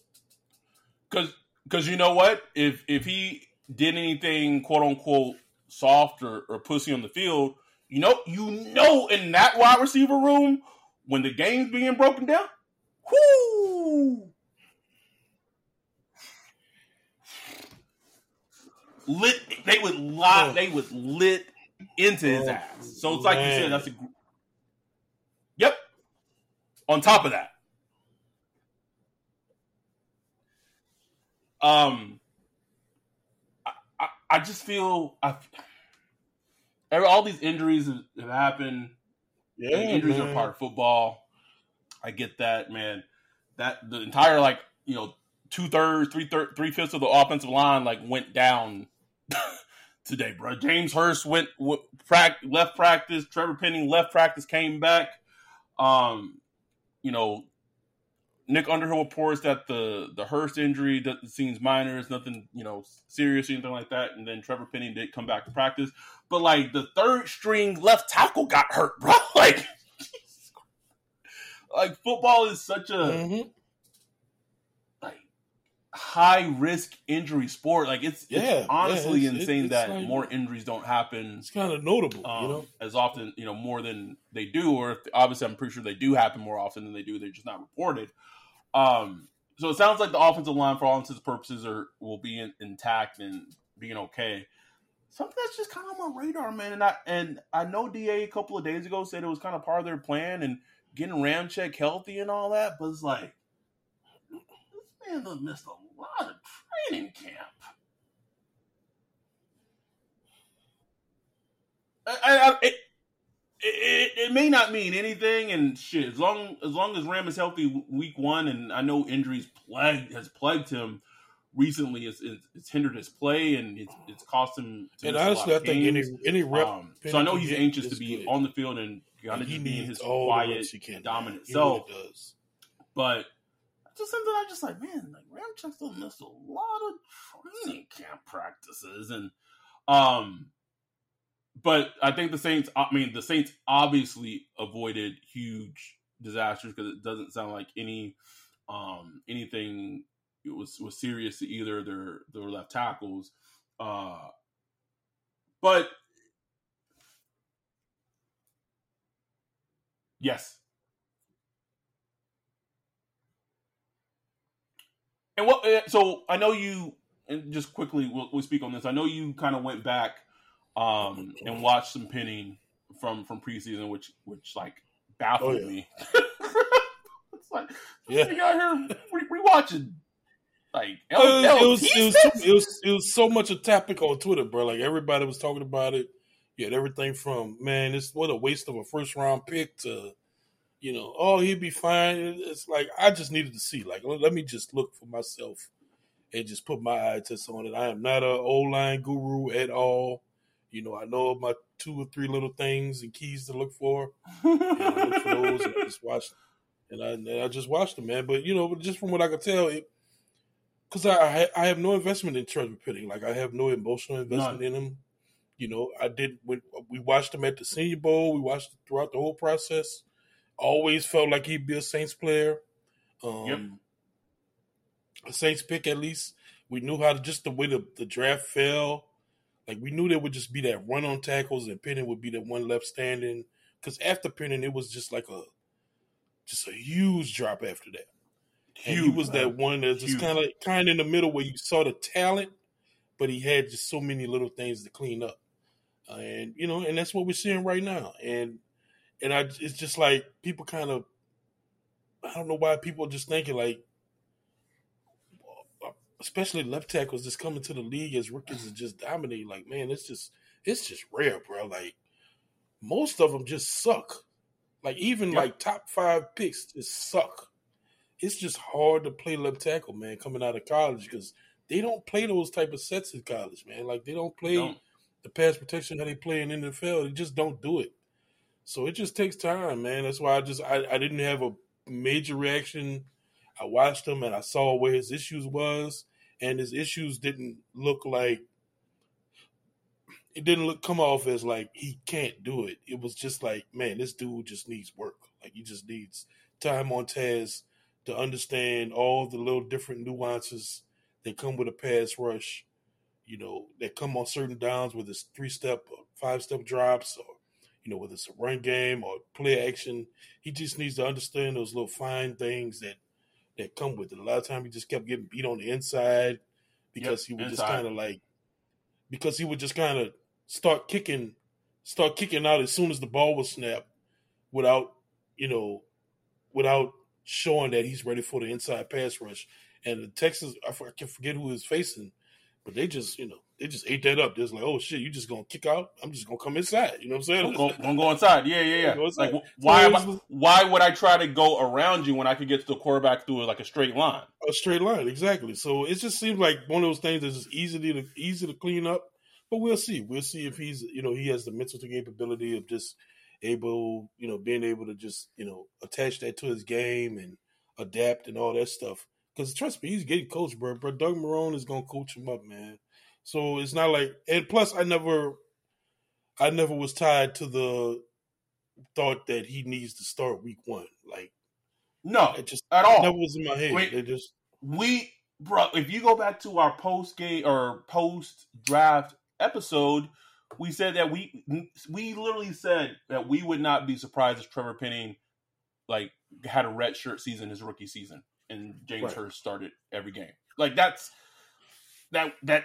Cause cause you know what? If if he did anything quote unquote soft or, or pussy on the field, you know, you know, in that wide receiver room, when the game's being broken down, whoo, lit. They would lie. They would lit into his ass. So it's like you said. That's a. Yep. On top of that, um, I, I, I just feel I all these injuries have, have happened. Yeah, injuries man. are part of football. I get that, man. That the entire like you know two thirds, three third, three fifths of the offensive line like went down today, bro. James Hurst went left practice. Trevor Penning left practice, came back. Um, you know, Nick Underhill reports that the the Hurst injury doesn't seems minor. It's nothing, you know, serious or anything like that. And then Trevor Penning did come back to practice, but like the third string left tackle got hurt, bro. Like, like football is such a mm-hmm. like high risk injury sport. Like it's, yeah, it's honestly yeah, it's, insane that like, more injuries don't happen.
It's kind of notable, um, you know,
as often, you know, more than they do. Or if, obviously, I'm pretty sure they do happen more often than they do. They're just not reported. Um, so it sounds like the offensive line, for all intents and purposes, are will be in, intact and being okay. Something that's just kind of on my radar, man. And I and I know Da a couple of days ago said it was kind of part of their plan and getting Ramczyk healthy and all that, but it's like this man missed a lot of training camp. I, I, it, it, it, may not mean anything, and shit. As long as long as Ram is healthy week one, and I know injuries plagued has plagued him recently. It's, it's, it's hindered his play, and it's, it's cost him.
and honestly, I think any any rep. Um,
so I know he's anxious to be good. on the field and kind of just being his quiet, dominant self. Really does. But just something I just like, man, like still missed a lot of training camp practices, and um but I think the Saints. I mean, the Saints obviously avoided huge disasters because it doesn't sound like any um, anything it was was serious to either their their left tackles. Uh, but yes. And what? Eh, so I know you, and just quickly we'll, we'll speak on this. I know you kind of went back um, and watched some Penning from from preseason, which which like baffled oh, yeah. me. it's like, yeah, got here, what are watching? Like
it, was, it, was, it, was so, it was it was so much a topic on Twitter, bro. Like everybody was talking about it. You had everything from man, it's what a waste of a first round pick to you know, oh he'd be fine. It's like I just needed to see. Like let me just look for myself and just put my eye test on it. I am not a O line guru at all. You know, I know my two or three little things and keys to look for. And I look for those and just watch. And I, and I just watched them, man. But you know, just from what I could tell, it because I I have no investment in Trevor Penning. Like I have no emotional investment None. in him. You know, I did when we watched him at the Senior Bowl. We watched throughout the whole process. Always felt like he'd be a Saints player. Um, yep. A Saints pick at least. We knew how to just the way the, the draft fell. Like we knew there would just be that run on tackles, and Penning would be the one left standing. Because after Penning, it was just like a just a huge drop after that. Huge, and he was that one that's just kind of kind of in the middle where you saw the talent, but he had just so many little things to clean up. Uh, and you know, and that's what we're seeing right now. And and I, it's just like people kind of, I don't know why people are just thinking like, especially left tackles just coming to the league as rookies and just dominate. Like, man, it's just it's just rare, bro. Like most of them just suck. Like even like top five picks just suck. It's just hard to play left tackle, man, coming out of college because they don't play those type of sets in college, man. Like they don't play don't. the pass protection that they play in the NFL. They just don't do it. So it just takes time, man. That's why I just I, I didn't have a major reaction. I watched him and I saw where his issues was, and his issues didn't look like it didn't look come off as like he can't do it. It was just like, man, this dude just needs work. Like he just needs time on task to understand all the little different nuances that come with a pass rush. You know, that come on certain downs with his three step, five step drops, or you know, whether it's a run game or play action. He just needs to understand those little fine things that that come with it. A lot of times he just kept getting beat on the inside because yep, he would inside. just kind of like because he would just kind of start kicking start kicking out as soon as the ball was snapped without you know without showing that he's ready for the inside pass rush. And the Texas, I can forget who is facing, but they just you know they just ate that up. They're like, oh shit, you just gonna kick out? I'm just gonna come inside. You know what I'm saying?
Go, go, go inside. Yeah, yeah, yeah. Like, why? I, why would I try to go around you when I could get to the quarterback through like a straight line?
A straight line, exactly. So it just seems like one of those things that's just easy to easy to clean up. But we'll see. We'll see if he's you know he has the mental capability of just able you know being able to just you know attach that to his game and adapt and all that stuff. Because trust me, he's getting coached, bro. But Doug Marrone is gonna coach him up, man. So it's not like, and plus, I never, I never was tied to the thought that he needs to start week one. Like,
no, it just at all.
That was in my head. Wait, it just
we, bro. If you go back to our post game or post draft episode, we said that we we literally said that we would not be surprised if Trevor Penning like had a red shirt season his rookie season and James right. Hurst started every game. Like that's that that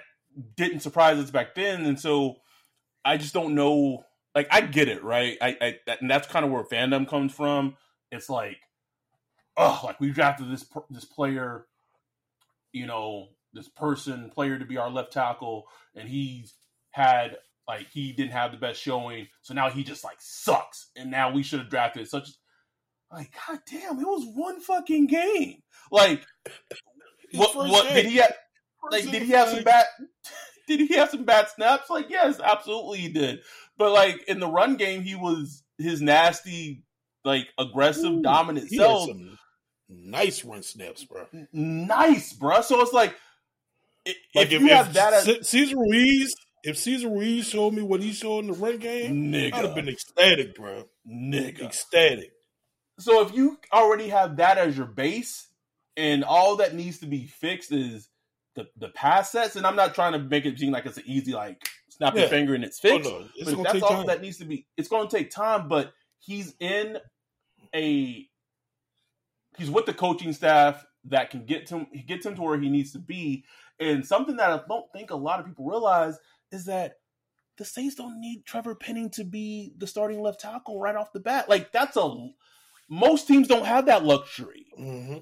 didn't surprise us back then, and so I just don't know. Like I get it, right? I, I that, and that's kind of where fandom comes from. It's like, oh, like we drafted this this player, you know, this person player to be our left tackle, and he's had like he didn't have the best showing, so now he just like sucks, and now we should have drafted such. Like, god damn, it was one fucking game. Like, what? What did he? Have, like, did he have some bad? Did he have some bad snaps? Like, yes, absolutely he did. But like in the run game, he was his nasty, like aggressive, Ooh, dominant self.
nice run snaps, bro.
Nice, bro. So it's like,
like if, if you have that, as, Cesar Ruiz, if Cesar Ruiz showed me what he showed in the run game, Nigga. I'd have been ecstatic, bro.
Nigga,
ecstatic.
So if you already have that as your base, and all that needs to be fixed is the the pass sets, and I'm not trying to make it seem like it's an easy like snap yeah. your finger and it's fixed. Oh, no. it's but that's all time. that needs to be. It's going to take time, but he's in a he's with the coaching staff that can get him get him to where he needs to be. And something that I don't think a lot of people realize is that the Saints don't need Trevor Penning to be the starting left tackle right off the bat. Like that's a most teams don't have that luxury. Mm-hmm.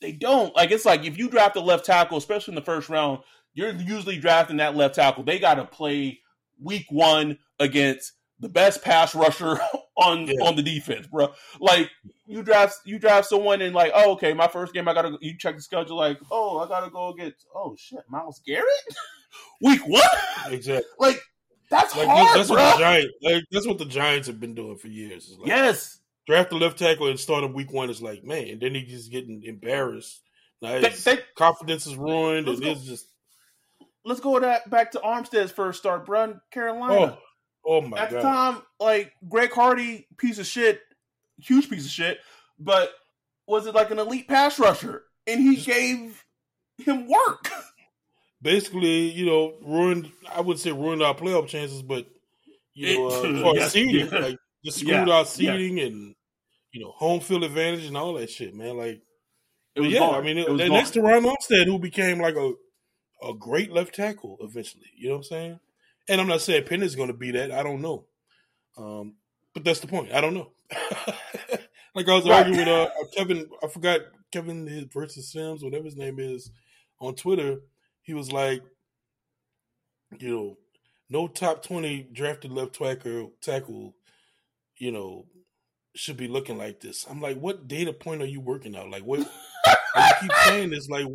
They don't. Like it's like if you draft a left tackle, especially in the first round, you're usually drafting that left tackle. They got to play week one against the best pass rusher on yeah. on the defense, bro. Like you draft you draft someone and like, oh, okay, my first game I gotta you check the schedule, like, oh, I gotta go against oh shit, Myles Garrett, week one,
exactly.
like that's like hard,
that's
bro.
what the Giants like that's what the Giants have been doing for years.
Like, yes,
draft the left tackle and start him week one is like, man, and then he's just getting embarrassed. Now his they, they, confidence is ruined, and it's just.
Let's go that back to Armstead's first start, bro. Carolina.
Oh, oh my
At
god!
At the time, like Greg Hardy, piece of shit, huge piece of shit, but was it like an elite pass rusher? And he gave him work.
Basically, you know, ruined. I wouldn't say ruined our playoff chances, but you know, uh, for yes, seeding, yeah. like just screwed yeah, our seeding yeah. and you know home field advantage and all that shit, man. Like, yeah, gone. I mean, it, it next to Ron Armstead, who became like a a great left tackle eventually. You know what I'm saying? And I'm not saying Penn is going to be that. I don't know, um, but that's the point. I don't know. like I was right. arguing with uh, Kevin. I forgot Kevin versus Sims, whatever his name is, on Twitter. He was like, you know, no top twenty drafted left tackle tackle you know, should be looking like this. I'm like, what data point are you working out? Like, what? I keep saying this, like,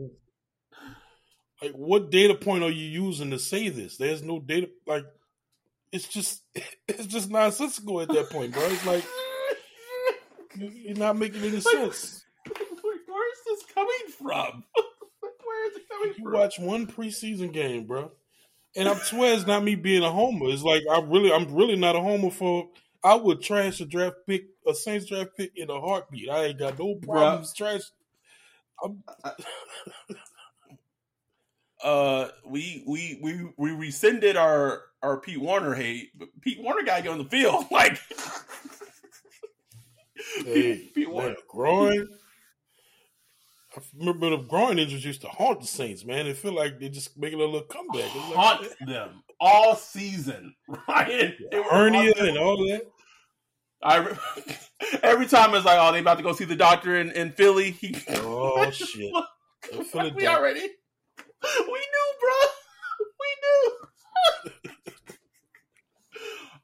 like what data point are you using to say this? There's no data. Like, it's just, it's just nonsensical at that point, bro. It's like you're not making any sense.
Where is this coming from? Where is it
you? Watch one preseason game, bro, and I swear it's not me being a homer. It's like I really, I'm really not a homer for I would trash a draft pick, a Saints draft pick in a heartbeat. I ain't got no problems trash.
uh, we we we we rescinded our our Pete Werner hate, but Pete Werner got to get on the field. Like,
hey, Pete, Pete Werner growing. I remember the groin injuries used to haunt the Saints, man. It feel like they just making a little comeback.
Haunt like, them all season, Ryan.
Hernia and all that.
I every time it's like, oh, they about to go see the doctor in, in Philly. He,
oh shit!
we already, we knew, bro. We knew.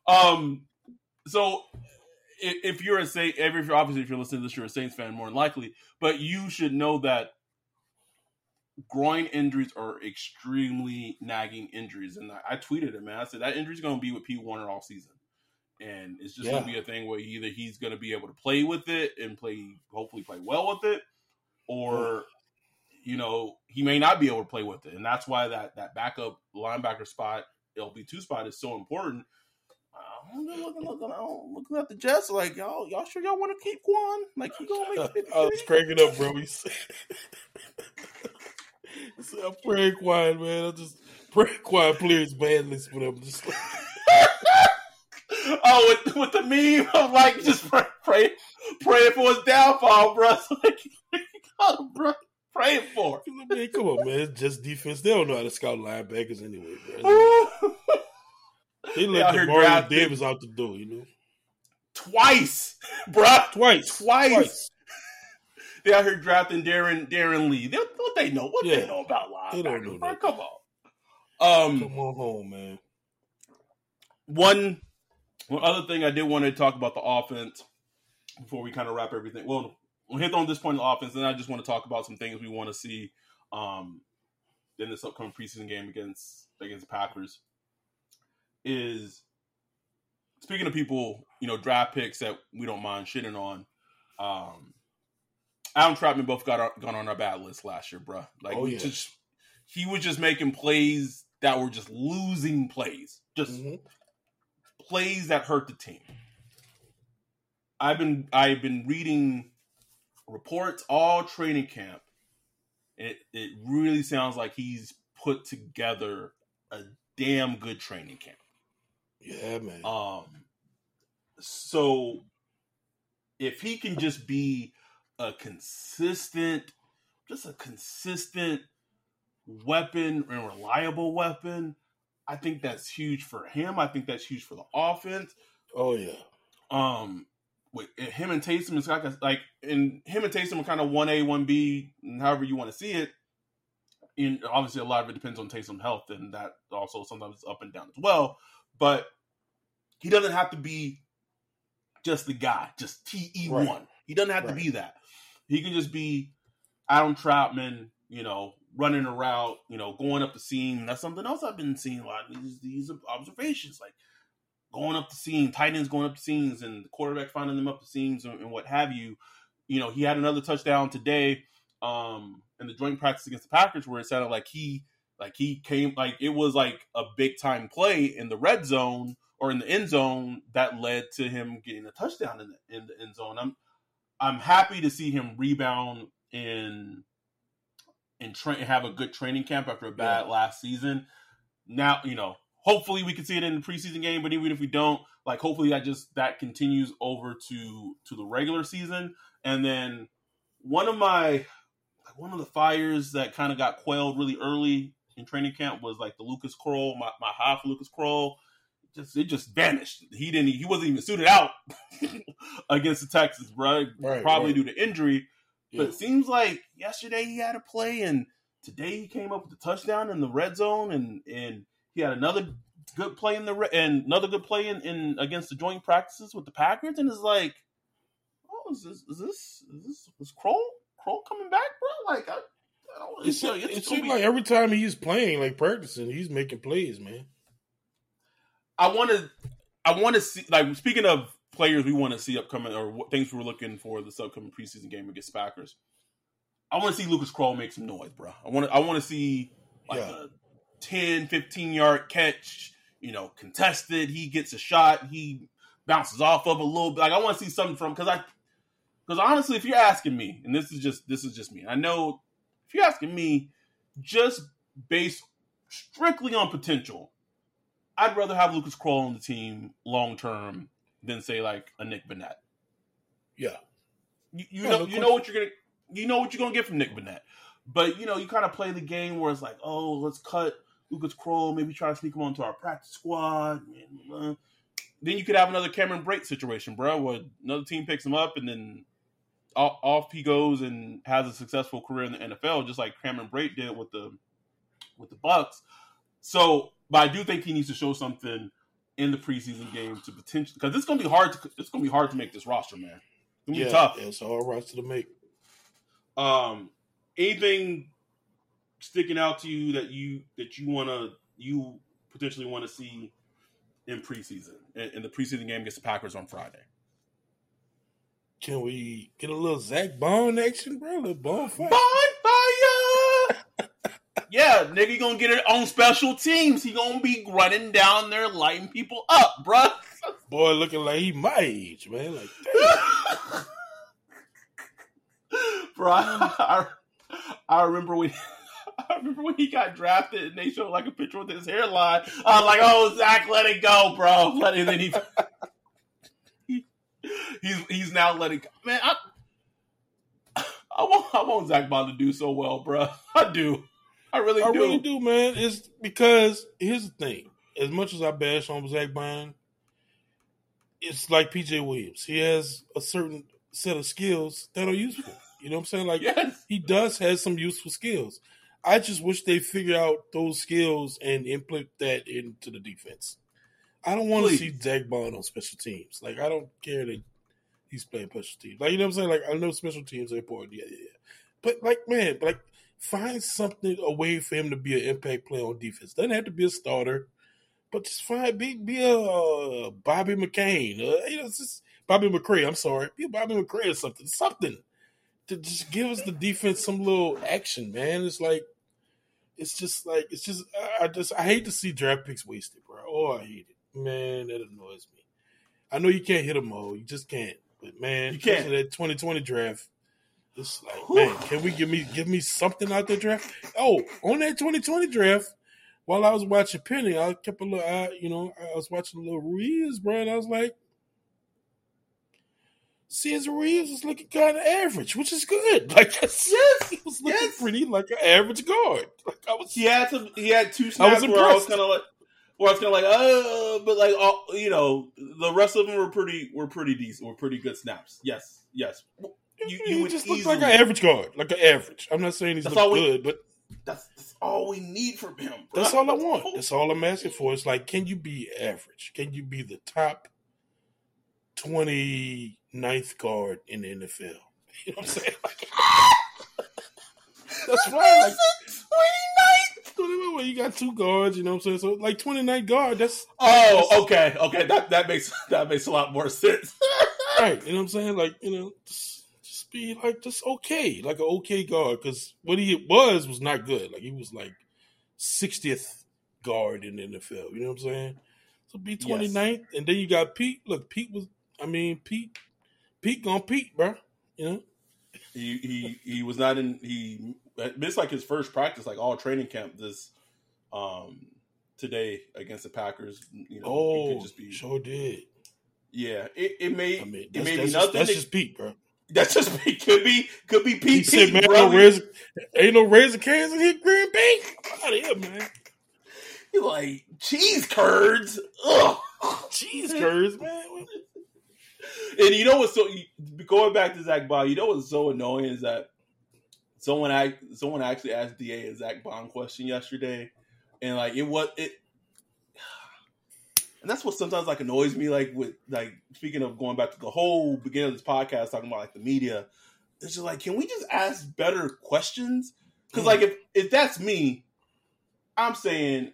um, so if, you're a Saint, every obviously if you're listening to this, you're a Saints fan more than likely, but you should know that groin injuries are extremely nagging injuries. And I, I tweeted it, man. I said that injury's going to be with Pete Werner all season. And it's just yeah. going to be a thing where either he's going to be able to play with it and play, hopefully play well with it, or, you know, he may not be able to play with it. And that's why that, that backup linebacker spot, LB2 spot is so important. I'm looking, looking, looking at the Jets like y'all, y'all sure y'all want to keep Kwon? Like he gonna make.
I was cracking up, bro. He said, I'm praying quiet, man. I'm just praying quiet players badly, but I'm just. Like...
oh, with, with the meme of like just pray, pray praying for his downfall, bro. Like, oh, bro, praying for.
Man, come on, man. It's just defense. They don't know how to scout linebackers anyway, bro. They let Demario Davis out the door, you know.
Twice, bro.
Twice.
Twice. Twice they out here drafting Darron Darron Lee. They, what they know? What yeah. they know about linebackers? They don't know that. Come on. Um,
Come on home, man.
One one other thing I did want to talk about the offense before we kind of wrap everything. Well, we'll hit on this point of the offense, and I just want to talk about some things we want to see um, in this upcoming preseason game against against the Packers. Is speaking of people, you know, draft picks that we don't mind shitting on. Um, Adam Trautman both got our, got on our bad list last year, bro. Like, oh, yeah. just he was just making plays that were just losing plays, just mm-hmm. plays that hurt the team. I've been I've been reading reports all training camp. It it really sounds like he's put together a damn good training camp.
Yeah, man.
Um, so if he can just be a consistent just a consistent weapon and reliable weapon. I think that's huge for him. I think that's huge for the offense.
Oh yeah.
Um, with him and Taysom is like like and him and Taysom are kind of one A, one B, however you want to see it. And obviously, a lot of it depends on Taysom health, and that also sometimes up and down as well. But he doesn't have to be just the guy, just TE one. Right. He doesn't have right. to be that. He can just be Adam Trautman, you know, running around, you know, going up the seam. That's something else I've been seeing a lot. These these observations, like going up the seam, tight ends going up the seams, and the quarterback finding them up the seams and, and what have you. You know, he had another touchdown today um in the joint practice against the Packers where it sounded like he like he came like it was like a big time play in the red zone or in the end zone that led to him getting a touchdown in the in the end zone. I'm I'm happy to see him rebound in and train have a good training camp after a bad yeah. last season. Now, you know, hopefully we can see it in the preseason game, but even if we don't, like hopefully that just that continues over to to the regular season. And then one of my one of the fires that kind of got quelled really early in training camp was like the Lucas Krull, my, my high for Lucas Krull. Just it just vanished. He didn't. He wasn't even suited out against the Texans, bro. Right, Probably right. due to injury. But it seems like yesterday he had a play, and today he came up with a touchdown in the red zone, and and he had another good play in the re- and another good play in, in against the joint practices with the Packers, and it's like, oh, is this is this is this is Krull Krull coming back, bro? Like, I, I
it, seems, it seems like every time he's playing, like practicing, he's making plays, man.
I want to, I want to see. Like speaking of players we want to see upcoming or things we're looking for this upcoming preseason game against Packers. I want to see Lucas Krull make some noise, bro. I want to I want to see like yeah. a 10, 15 yard catch, you know, contested. He gets a shot, he bounces off of a little bit. Like I want to see something from because I because honestly, if you're asking me, and this is just this is just me, I know if you're asking me, just based strictly on potential, I'd rather have Lucas Krull on the team long term than say like a Nick Vannett.
Yeah,
you, you yeah, know you know what you're gonna you know what you're gonna get from Nick Vannett, but you know you kind of play the game where it's like, oh, let's cut Lucas Krull, maybe try to sneak him onto our practice squad. Then you could have another Cameron Brate situation, bro, where another team picks him up and then off he goes and has a successful career in the NFL, just like Cameron Brate did with the with the Bucs. So, but I do think he needs to show something in the preseason game to potentially because it's gonna be hard to it's gonna be hard to make this roster, man. It's
yeah,
be tough.
It's a hard roster to make.
Um, anything sticking out to you that you that you wanna you potentially want to see in preseason in, in the preseason game against the Packers on Friday?
Can we get a little Zack Baun action, bro? A little bonfire.
Bonfire! yeah, nigga gonna get it on special teams. He gonna be running down there lighting people up, bro.
Boy, looking like he my age, man. Like,
bro, I, I, remember when. I remember when he got drafted and they showed like a picture with his hairline. I was like, "Oh, Zach, let it go, bro." Let it, and then he he's he's now letting man. I I want I want Zack Baun to do so well, bro. I do. I really I
do. really do, man. It's because here's the thing. As much as I bash on Zack Baun, it's like PJ Williams. He has a certain set of skills that are useful. You know what I'm saying? Like yes. he does have some useful skills. I just wish they figure out those skills and implement that into the defense. I don't want to see Zack Baun on special teams. Like I don't care that he's playing special teams. Like you know what I'm saying? Like I know special teams are important. Yeah, yeah, yeah. But like man, like find something a way for him to be an impact player on defense. Doesn't have to be a starter, but just find be be a uh, Bobby McCain. Uh, you know, just Bobby McCray. I'm sorry, be a Bobby McCray or something. Something to just give us the defense some little action, man. It's like it's just like it's just I just I hate to see draft picks wasted, bro. Oh, I hate it. Man, that annoys me. I know you can't hit them all. You just can't. But man, you can't. That 2020 draft, it's like, Whew. man, can we give me give me something out the draft? Oh, on that 2020 draft, while I was watching Penny, I kept a little eye, you know, I was watching a little Ruiz, bro, and I was like, Cesar Ruiz was looking kind of average, which is good. Like yes, he was looking yes. pretty like an average guard. Like I was,
he had some, he had two snaps I where I was kind of like, where I was kind of like, uh, but like, all, you know, the rest of them were pretty, were pretty decent, were pretty good snaps. Yes, yes.
You, you just look like an average guard, like an average. I'm not saying he's we, good, but
that's, that's all we need from him.
Bro. That's all I want. That's all I'm asking for. It's like, can you be average? Can you be the top 29th guard in the NFL? You know what I'm saying? Like, that's right. Like, 29th. Well, you got two guards, you know what I'm saying? So like 29 guard, that's
Oh, that's, okay. Okay. That that makes that makes a lot more sense.
right. You know what I'm saying? Like, you know, just be like just okay, like an okay guard. Because what he was was not good. Like he was like 60th guard in the NFL. You know what I'm saying? So be 29th, yes. and then you got Pete. Look, Pete was. I mean, Pete. Pete gone Pete, bro. You know.
He he he was not in. He missed like his first practice, like all training camp this um today against the Packers. You know,
oh, just be, sure did.
Yeah, it, it may I mean, it may
be
nothing. Just,
that's just Pete, bro.
That's just could be could be Pete.
He said, "Man, no ain't no Raising Cane's in here, Green Bay. Out of here, man."
You like cheese curds? Ugh,
cheese curds, man.
and you know what's so going back to Zack Baun, You know what's so annoying is that someone act, someone actually asked Da a Zack Baun question yesterday, and like it was it and that's what sometimes like annoys me. Like with like speaking of going back to the whole beginning of this podcast, talking about like the media, it's just like, can we just ask better questions? Because like if if that's me, I'm saying,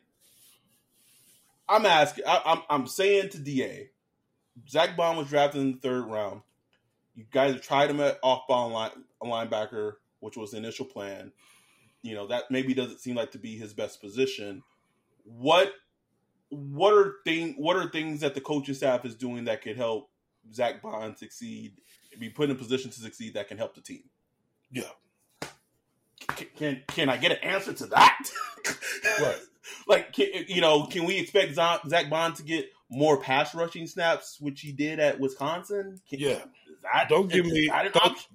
I'm asking, I, I'm I'm saying to Da, Zack Baun was drafted in the third round. You guys have tried him at off ball line, linebacker, which was the initial plan. You know that maybe doesn't seem like to be his best position. What what are thing what are things that the coaching staff is doing that could help Zack Baun succeed, be put in a position to succeed that can help the team?
Yeah.
Can can, can I get an answer to that? right. like can, you know, can we expect Zack Baun to get more pass rushing snaps, which he did at Wisconsin? Can,
yeah. That, don't give me don't,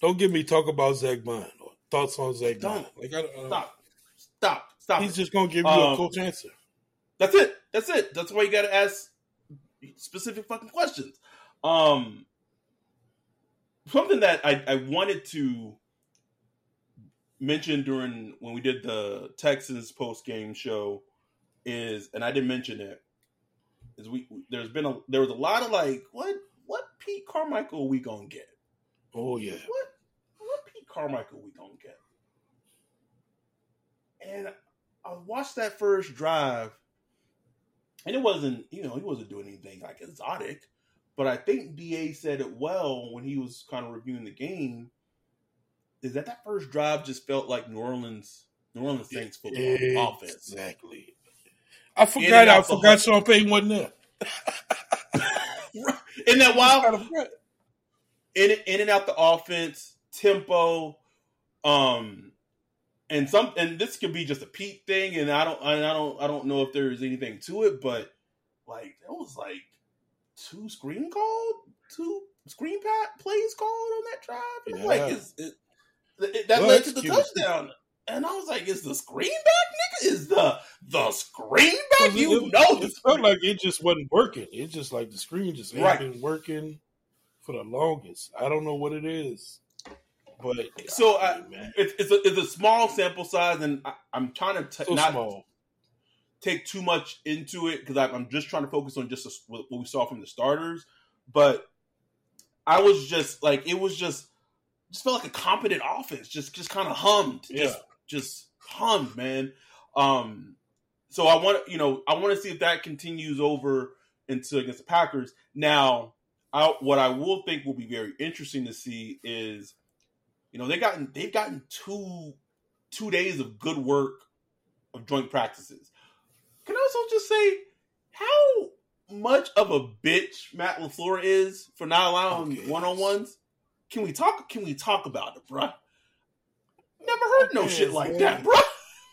don't give me talk about Zack Baun or thoughts on Zack Baun. Like I,
I, stop, stop, stop.
He's it. just gonna give you um, a coach answer.
That's it. That's it. That's why you got to ask specific fucking questions. Um, something that I, I wanted to mention during when we did the Texans post game show is, and I didn't mention it, is we there's been a there was a lot of like what what Pete Carmichael we gonna get?
Oh yeah,
what what Pete Carmichael we gonna get? And I watched that first drive and it wasn't, you know, he wasn't doing anything like exotic, but I think Da said it well when he was kind of reviewing the game. Is that that first drive just felt like New Orleans, New Orleans Saints football exactly. offense?
Exactly. I forgot. I forgot Sean Payton wasn't there.
Isn't that wild? In in and out the offense, tempo, um, and some and this could be just a Pete thing, and I don't I don't I don't know if there's anything to it, but like that was like two screen called, two screen pat plays called on that drive, and yeah. like it, it, that led to the touchdown. And I was like, "Is the screen back, nigga? Is the the screen back? You
it,
know,
it felt like it just wasn't working. It just like the screen just right. been working for the longest. I don't know what it is. But
so I, it's it's a, it's a small sample size, and I, am trying to t- so not small. take too much into it because I'm just trying to focus on just a, what we saw from the starters. But I was just like, it was just just felt like a competent offense, just just kind of hummed, yeah. just just hummed, man. Um, so I want you know I want to see if that continues over into against the Packers. Now, I, what I will think will be very interesting to see is you know, they gotten they've gotten two two days of good work of joint practices. Can I also just say how much of a bitch Matt LaFleur is for not allowing one on ones? Can we talk can we talk about it, bruh? Never heard no shit like man. that, bro.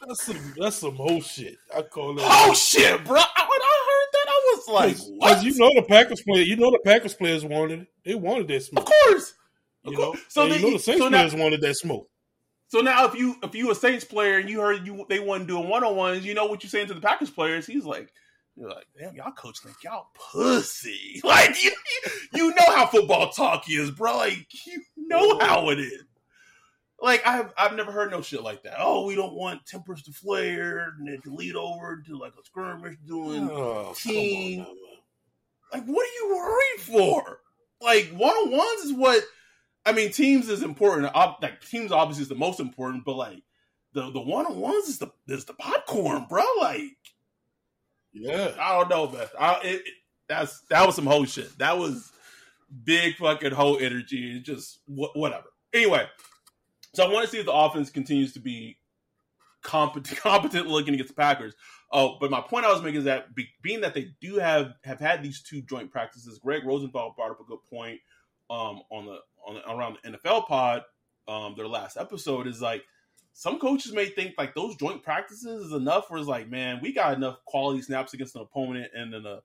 That's some that's some whole shit. I call it
oh shit, bro. When I heard that, I was like,
because you know the Packers player, you know the Packers players wanted it. They wanted that smoke.
Of course.
Of you course. know, so they, you know the Saints so players now, wanted that smoke.
So now, if you if you a Saints player and you heard you they wasn't doing one on ones, you know what you're saying to the Packers players. He's like, you're like, damn, y'all coach think y'all pussy. Like you, you know how football talk is, bro. Like you know how it is. Like I've I've never heard no shit like that. Oh, we don't want tempers to flare and then to lead over to like a skirmish doing oh, team. On, like, what are you worried for? Like one on ones is what I mean. Teams is important. Like teams obviously is the most important, but like the the one on ones is the is the popcorn, bro. Like,
yeah,
I don't know, man. I, it, it, that's that was some whole shit. That was big fucking whole energy. Just wh- whatever. Anyway, so I want to see if the offense continues to be competent, competent looking against the Packers. Oh, but my point I was making is that be, being that they do have have had these two joint practices, Greg Rosenthal brought up a good point um, on the on the, around the NFL pod. Um, their last episode is like some coaches may think like those joint practices is enough. Where it's like, man, we got enough quality snaps against an opponent, and then a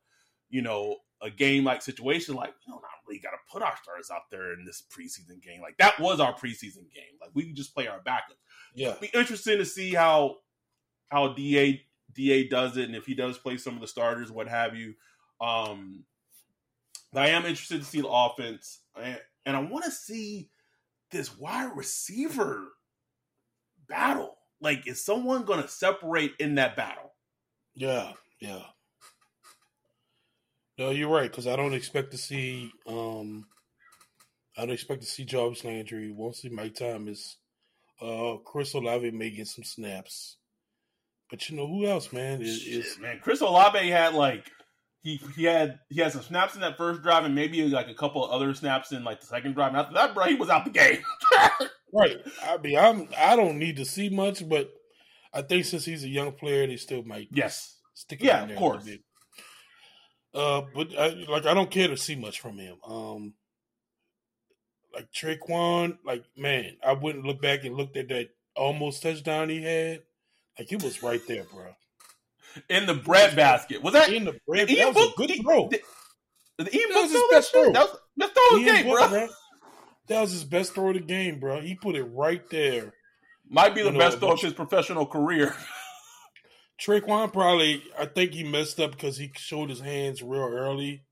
you know a game like situation, like we don't really got to put our stars out there in this preseason game. Like that was our preseason game. Like we just play our backup.
Yeah, It'd
be interesting to see how how Da Da does it, and if he does play some of the starters, what have you. Um, But I am interested to see the offense, and, and I want to see this wide receiver battle. Like, is someone going to separate in that battle?
Yeah, yeah. No, you're right because I don't expect to see. um I don't expect to see Jarvis Landry. Won't see Mike Thomas. Uh, Chris Olave may get some snaps, but you know who else, man? Is,
is man? Chris Olave had like he he had he had some snaps in that first drive and maybe like a couple of other snaps in like the second drive. And after that, bro, he was out the game.
right. I mean, I'm I don't need to see much, but I think since he's a young player, they still might
yes stick. Yeah, of course.
Uh, but I, like I don't care to see much from him. Um, like Tre'Quan, like man, I wouldn't look back and looked at that almost touchdown he had. Like it was right there, bro.
In the bread basket. Was that
in the bread? The That was a good throw.
The, the, the that was his best throw. That was best throw of the game, bro. bro.
That was his best throw of the game, bro. He put it right there.
Might be the you best know, throw of his professional career.
Tre'Quan probably, I think he messed up because he showed his hands real early,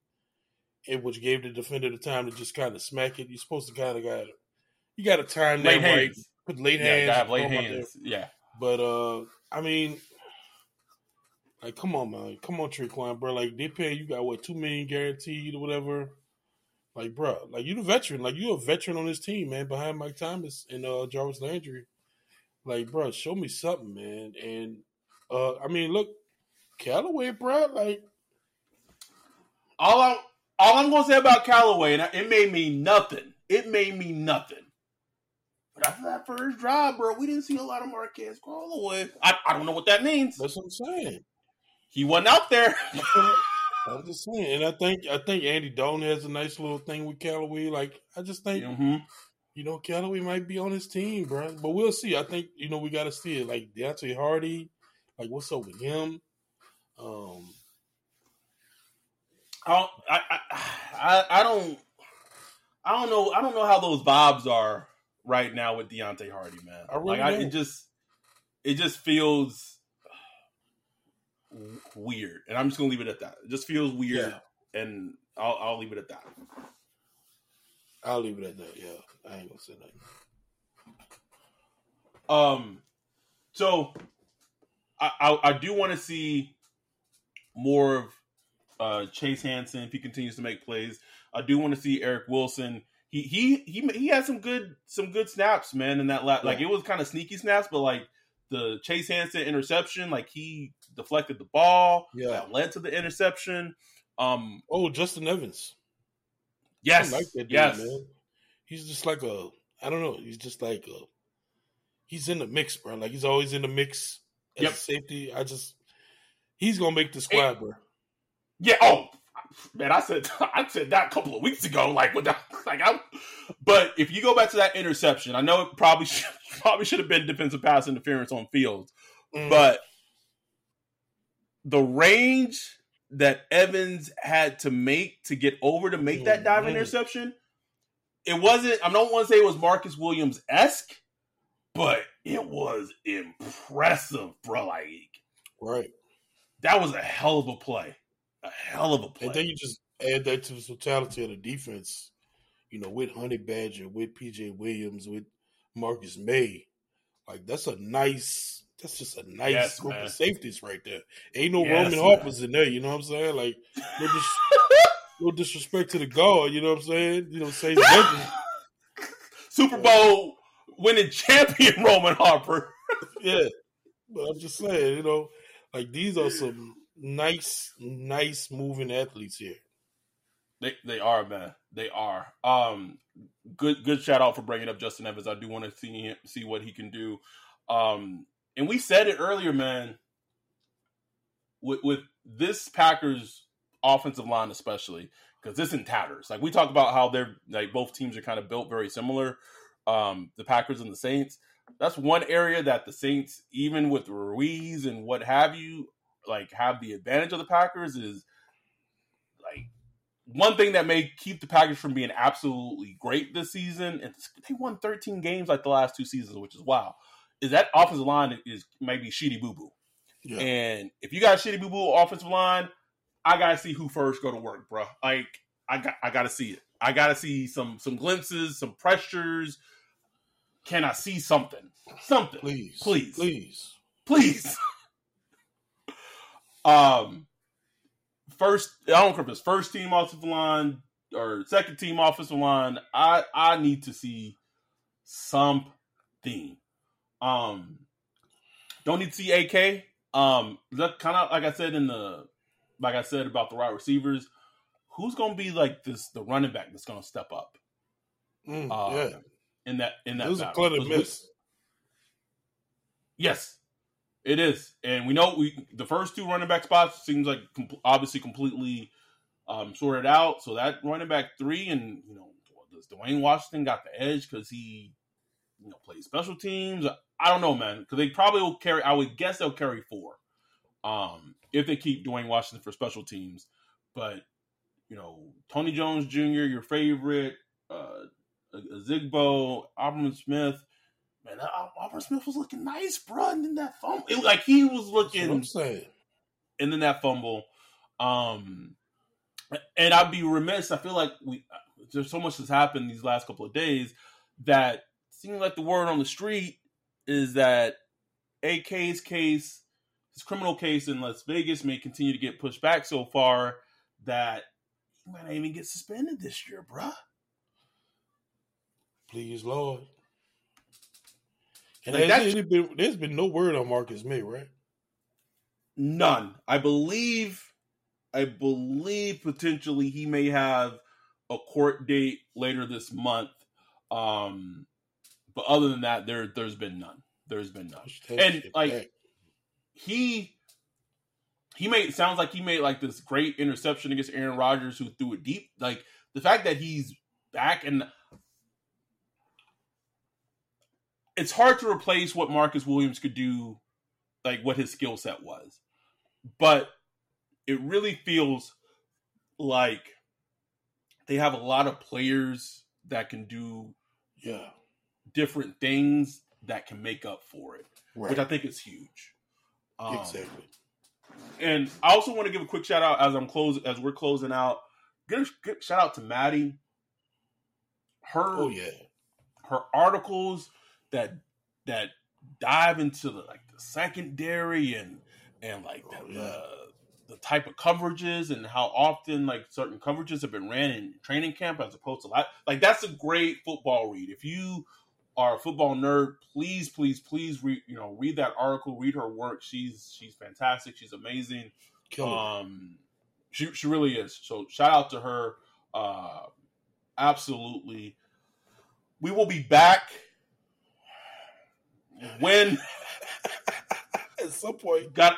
and which gave the defender the time to just kind of smack it. You're supposed to kind of got it. you got to time
late
that
hands. right,
put late yeah, hands,
have late hands, yeah.
But uh, I mean, like, come on, man, come on, Tre'Quan, bro. Like they pay you got what two million guaranteed or whatever. Like, bro, like you're the veteran, like you're a veteran on this team, man, behind Mike Thomas and uh Jarvis Landry. Like, bro, show me something, man. And uh, I mean, look, Callaway, bro, like
all I all I'm gonna say about Callaway, and it made me nothing. It made me nothing. But after that first drive, bro, we didn't see a lot of Marquez Callaway. I, I don't know what that means.
That's what I'm saying.
He wasn't out there.
I'm just saying, and I think I think Andy Dalton has a nice little thing with Callaway. Like I just think,
mm-hmm.
you know, Callaway might be on his team, bro. But we'll see. I think you know we got to see it. Like Deonte Harty, like, what's up with him? Um,
I, I, I, I don't, I don't know, I don't know how those vibes are right now with Deonte Harty, man. I really like, I, it just, it just feels weird, and I'm just gonna leave it at that. It just feels weird, yeah. and I'll, I'll leave it at that.
I'll leave it at that. Yeah, I ain't gonna say nothing.
Um, so I, I, I do want to see more of uh, Chase Hansen if he continues to make plays. I do want to see Eric Wilson. He he he he had some good some good snaps, man. In that lap, yeah. like it was kind of sneaky snaps, but like the Chase Hansen interception, like he deflected the ball,
yeah,
that led to the interception. Um,
oh, Justin Evans.
Yes, like that dude, yes.
man. He's just like a I don't know. He's just like a he's in the mix, bro. Like he's always in the mix as yep. safety. I just he's gonna make the squad, bro.
Yeah. Oh man, I said I said that a couple of weeks ago. Like with that, like I. But if you go back to that interception, I know it probably should, probably should have been defensive pass interference on Fields, mm. but the range that Evans had to make to get over to make that dive mm-hmm. interception, it wasn't. I don't want to say it was Marcus Williams esque, but it was impressive, bro. Like,
right,
that was a hell of a play, a hell of a play.
And then you just add that to the totality of the defense. You know, with Honey Badger, with PJ Williams, with Marcus Maye. like that's a nice. That's just a nice yes, group man. of safeties right there. Ain't no yes, Roman Harper's in there. You know what I'm saying? Like, no, dis- no disrespect to the guard. You know what I'm saying? You know, say
Super Bowl winning champion Roman Harper.
yeah, but I'm just saying, you know, like these are some nice, nice moving athletes here.
They they are man. They are. Um, good good shout out for bringing up Justin Evans. I do want to see him, see what he can do. Um, and we said it earlier, man. With with this Packers offensive line, especially because this in tatters. Like we talk about how they're like both teams are kind of built very similar um, the Packers and the Saints. That's one area that the Saints, even with Ruiz and what have you, like have the advantage of the Packers is like one thing that may keep the Packers from being absolutely great this season. And they won 13 games like the last two seasons, which is wow. Is that offensive line is maybe shitty boo boo. Yeah. And if you got a shitty boo boo offensive line, I gotta see who first go to work, bro. Like I got I gotta see it. I gotta see some some glimpses, some pressures, can I see something? Something. Please. Please.
Please.
Please. um first I don't care if it's first team offensive line or second team offensive line. I I need to see something. Um don't need to see AK. Um that kind of like I said in the like I said about the wide receivers, who's gonna be like this the running back that's gonna step up?
Mm, um, yeah
in that in that.
It was battle. a clear miss.
yes, it is, and we know we the first two running back spots seems like com- obviously completely um, sorted out. So that running back three, and you know, does Dwayne Washington got the edge because he you know plays special teams? I don't know, man, because they probably will carry. I would guess they'll carry four, um, if they keep Dwayne Washington for special teams. But you know, Tony Jones Jr., your favorite, uh, Zigbo, Abram Smith. Man, Abram Smith was looking nice, bro. And then that fumble, it, like he was looking.
I'm saying.
And then that fumble. Um, and I'd be remiss. I feel like we there's so much that's happened these last couple of days that seems like the word on the street is that AK's case, his criminal case in Las Vegas, may continue to get pushed back so far that he might not even get suspended this year, bruh.
Please, Lord. And like there's, been, there's been no word on Marcus Maye, right?
None. I believe, I believe potentially he may have a court date later this month. Um, but other than that, there there's been none. There's been none. And like back. he he made sounds like he made like this great interception against Aaron Rodgers who threw it deep. Like the fact that he's back and it's hard to replace what Marcus Williams could do, like what his skill set was. But it really feels like they have a lot of players that can do
yeah
different things that can make up for it, right. which I think is huge.
Um, exactly.
And I also want to give a quick shout out as I'm closing as we're closing out. Good, good shout out to Maddie. Her
oh yeah,
her articles that that dive into the like the secondary and and like oh, the, yeah. the type of coverages and how often like certain coverages have been ran in training camp as opposed to like like that's a great football read. If you are a football nerd, please, please, please read you know read that article, read her work. She's she's fantastic. She's amazing. Um, she she really is. So shout out to her. Uh, absolutely. We will be back when
at some point
got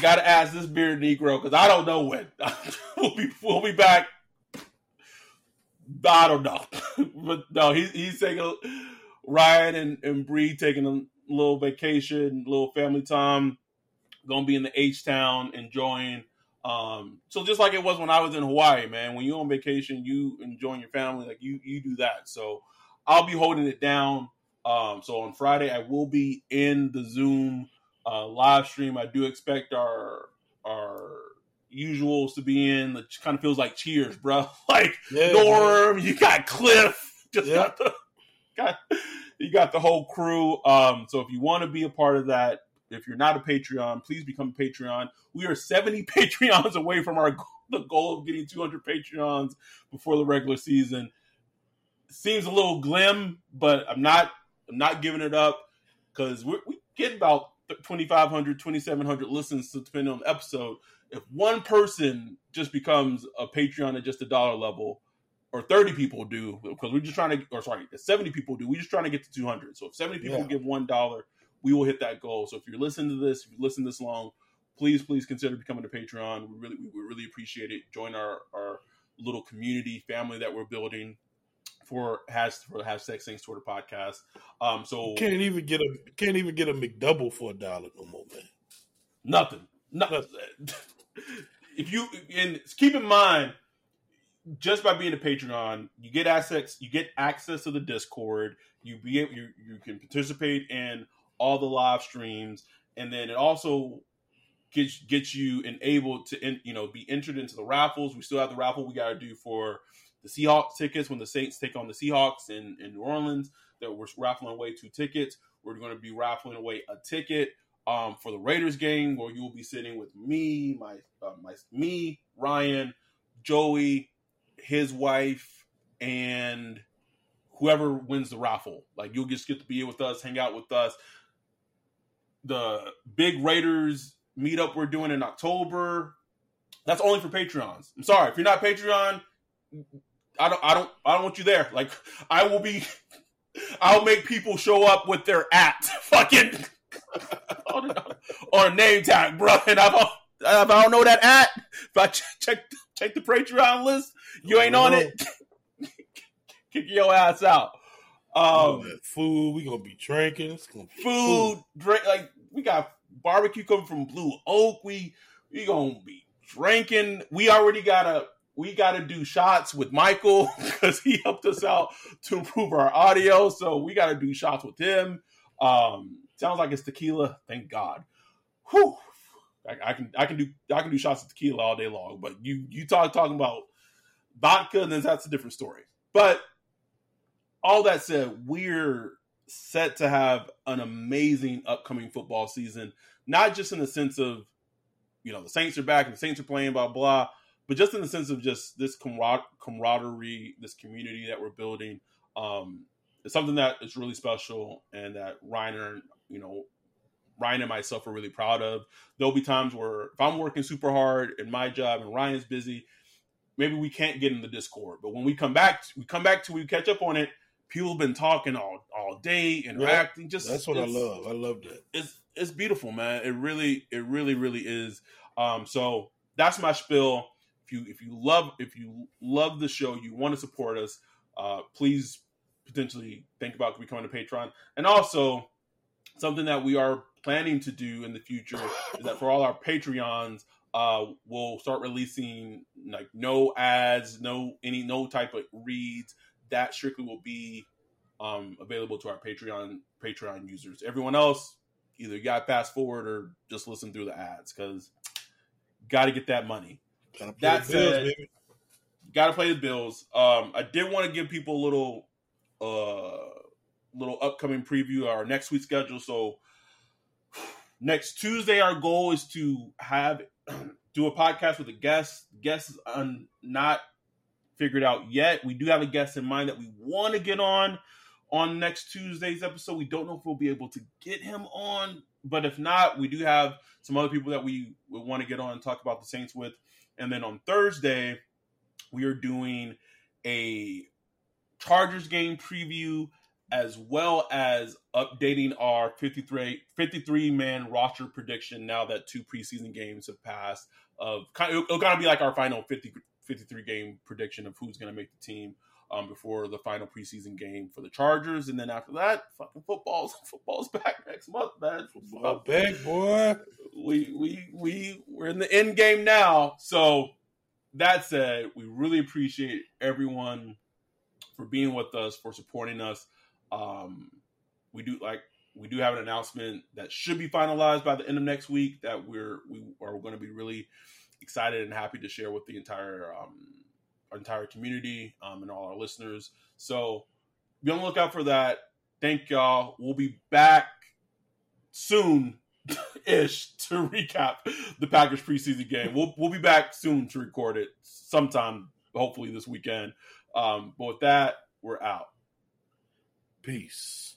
got to ask this bearded Negro because I don't know when we'll be we'll be back. I don't know, but no, he's he's taking Ryan and and Bree taking a little vacation, little family time. Gonna be in the H town enjoying Um, so just like it was when I was in Hawaii, man, when you're on vacation, you enjoying your family, like you you do that. So I'll be holding it down. Um, so on Friday, I will be in the Zoom uh, live stream. I do expect our our usuals to be in. It kind of feels like Cheers, bro. Like yeah, Norm, man. you got Cliff, just yeah. got the got you got the whole crew. Um, so if you want to be a part of that, if you're not a Patreon, please become a Patreon. We are 70 Patreons away from our the goal of getting 200 Patreons before the regular season. Seems a little glim, but I'm not I'm not giving it up because we get about 2,500, 2,700 listens depending on the episode. If one person just becomes a Patreon at just a dollar level, or 30 people do, because we're just trying to, or sorry, 70 people do, we're just trying to get to 200. So if 70 people yeah. give $1, we will hit that goal. So if you're listening to this, if you listen this long, please, please consider becoming a Patreon. We really, we really appreciate it. Join our, our little community family that we're building for has for the hashtag Saints Twitter podcast. Um, so
can't even get a can't even get a McDouble for a dollar no more, man.
Nothing. Nothing. if you and keep in mind, just by being a Patreon, you get access. You get access to the Discord. You be able, you you can participate in all the live streams, and then it also gets gets you enabled to you know be entered into the raffles. We still have the raffle we got to do for the Seahawks tickets when the Saints take on the Seahawks in, in New Orleans. That we're raffling away two tickets. We're going to be raffling away a ticket um, for the Raiders game where you will be sitting with me, my uh, my me, Ryan, Joey, his wife, and whoever wins the raffle. Like you'll just get to be with us, hang out with us. The big Raiders meetup we're doing in October. That's only for Patreons. I'm sorry if you're not Patreon. I don't. I don't. I don't want you there. Like I will be. I'll make people show up with their at fucking on, a, a name tag, bro. And I, if I don't know that at, if I check check, check the Patreon list, you ain't on it. Kick your ass out.
Um, food. We gonna be drinking. Gonna
be food, food. drink. Like we got barbecue coming from Blue Oak. We we gonna be drinking. We already got a we got to do shots with Michael because he helped us out to improve our audio. So we got to do shots with him. Um, sounds like it's tequila. Thank God. Whew. I, I, can I can do I can do shots of tequila all day long. But you you talk talking about vodka, then that's a different story. But all that said, we're set to have an amazing upcoming football season. Not just in the sense of you know the Saints are back and the Saints are playing, blah blah but just in the sense of just this camar- camaraderie, this community that we're building, um, it's something that is really special and that Ryan, you know, Ryan and myself are really proud of. There'll be times where if I'm working super hard in my job and Ryan's busy, maybe we can't get in the Discord. But when we come back, we come back to we catch up on it. People have been talking all all day, interacting. Just
that's what I love. I love that.
It's it's beautiful, man. It really, it really, really is. Um, so that's my spiel if you if you love if you love the show, you want to support us, uh, please potentially think about becoming a patron. And also, something that we are planning to do in the future is that for all our Patreons, uh, we'll start releasing like no ads, no any no type of reads. That strictly will be um, available to our Patreon Patreon users. Everyone else, either you got fast forward or just listen through the ads because got to get that money. That said, got to play the Bills. Um, I did want to give people a little, uh, little upcoming preview of our next week schedule. So next Tuesday, our goal is to have do a podcast with a guest. Guest is not figured out yet. We do have a guest in mind that we want to get on on next Tuesday's episode. We don't know if we'll be able to get him on, but if not, we do have some other people that we, we want to get on and talk about the Saints with. And then on Thursday, we are doing a Chargers game preview as well as updating our 53, 53 man roster prediction now that two preseason games have passed. Of it'll kind of be like our final 50, 53 game prediction of who's going to make the team um, before the final preseason game for the Chargers, and then after that, fucking football's football's back next month, man.
Back, boy.
we we we we're in the end game now. So that said, we really appreciate everyone for being with us, for supporting us. Um, we do like we do have an announcement that should be finalized by the end of next week that we're we are going to be really excited and happy to share with the entire um, entire community um, and all our listeners. So be on the lookout for that. Thank y'all. We'll be back soon ish to recap the Packers preseason game. We'll we'll be back soon to record it sometime, hopefully this weekend. Um, but with that, we're out.
Peace.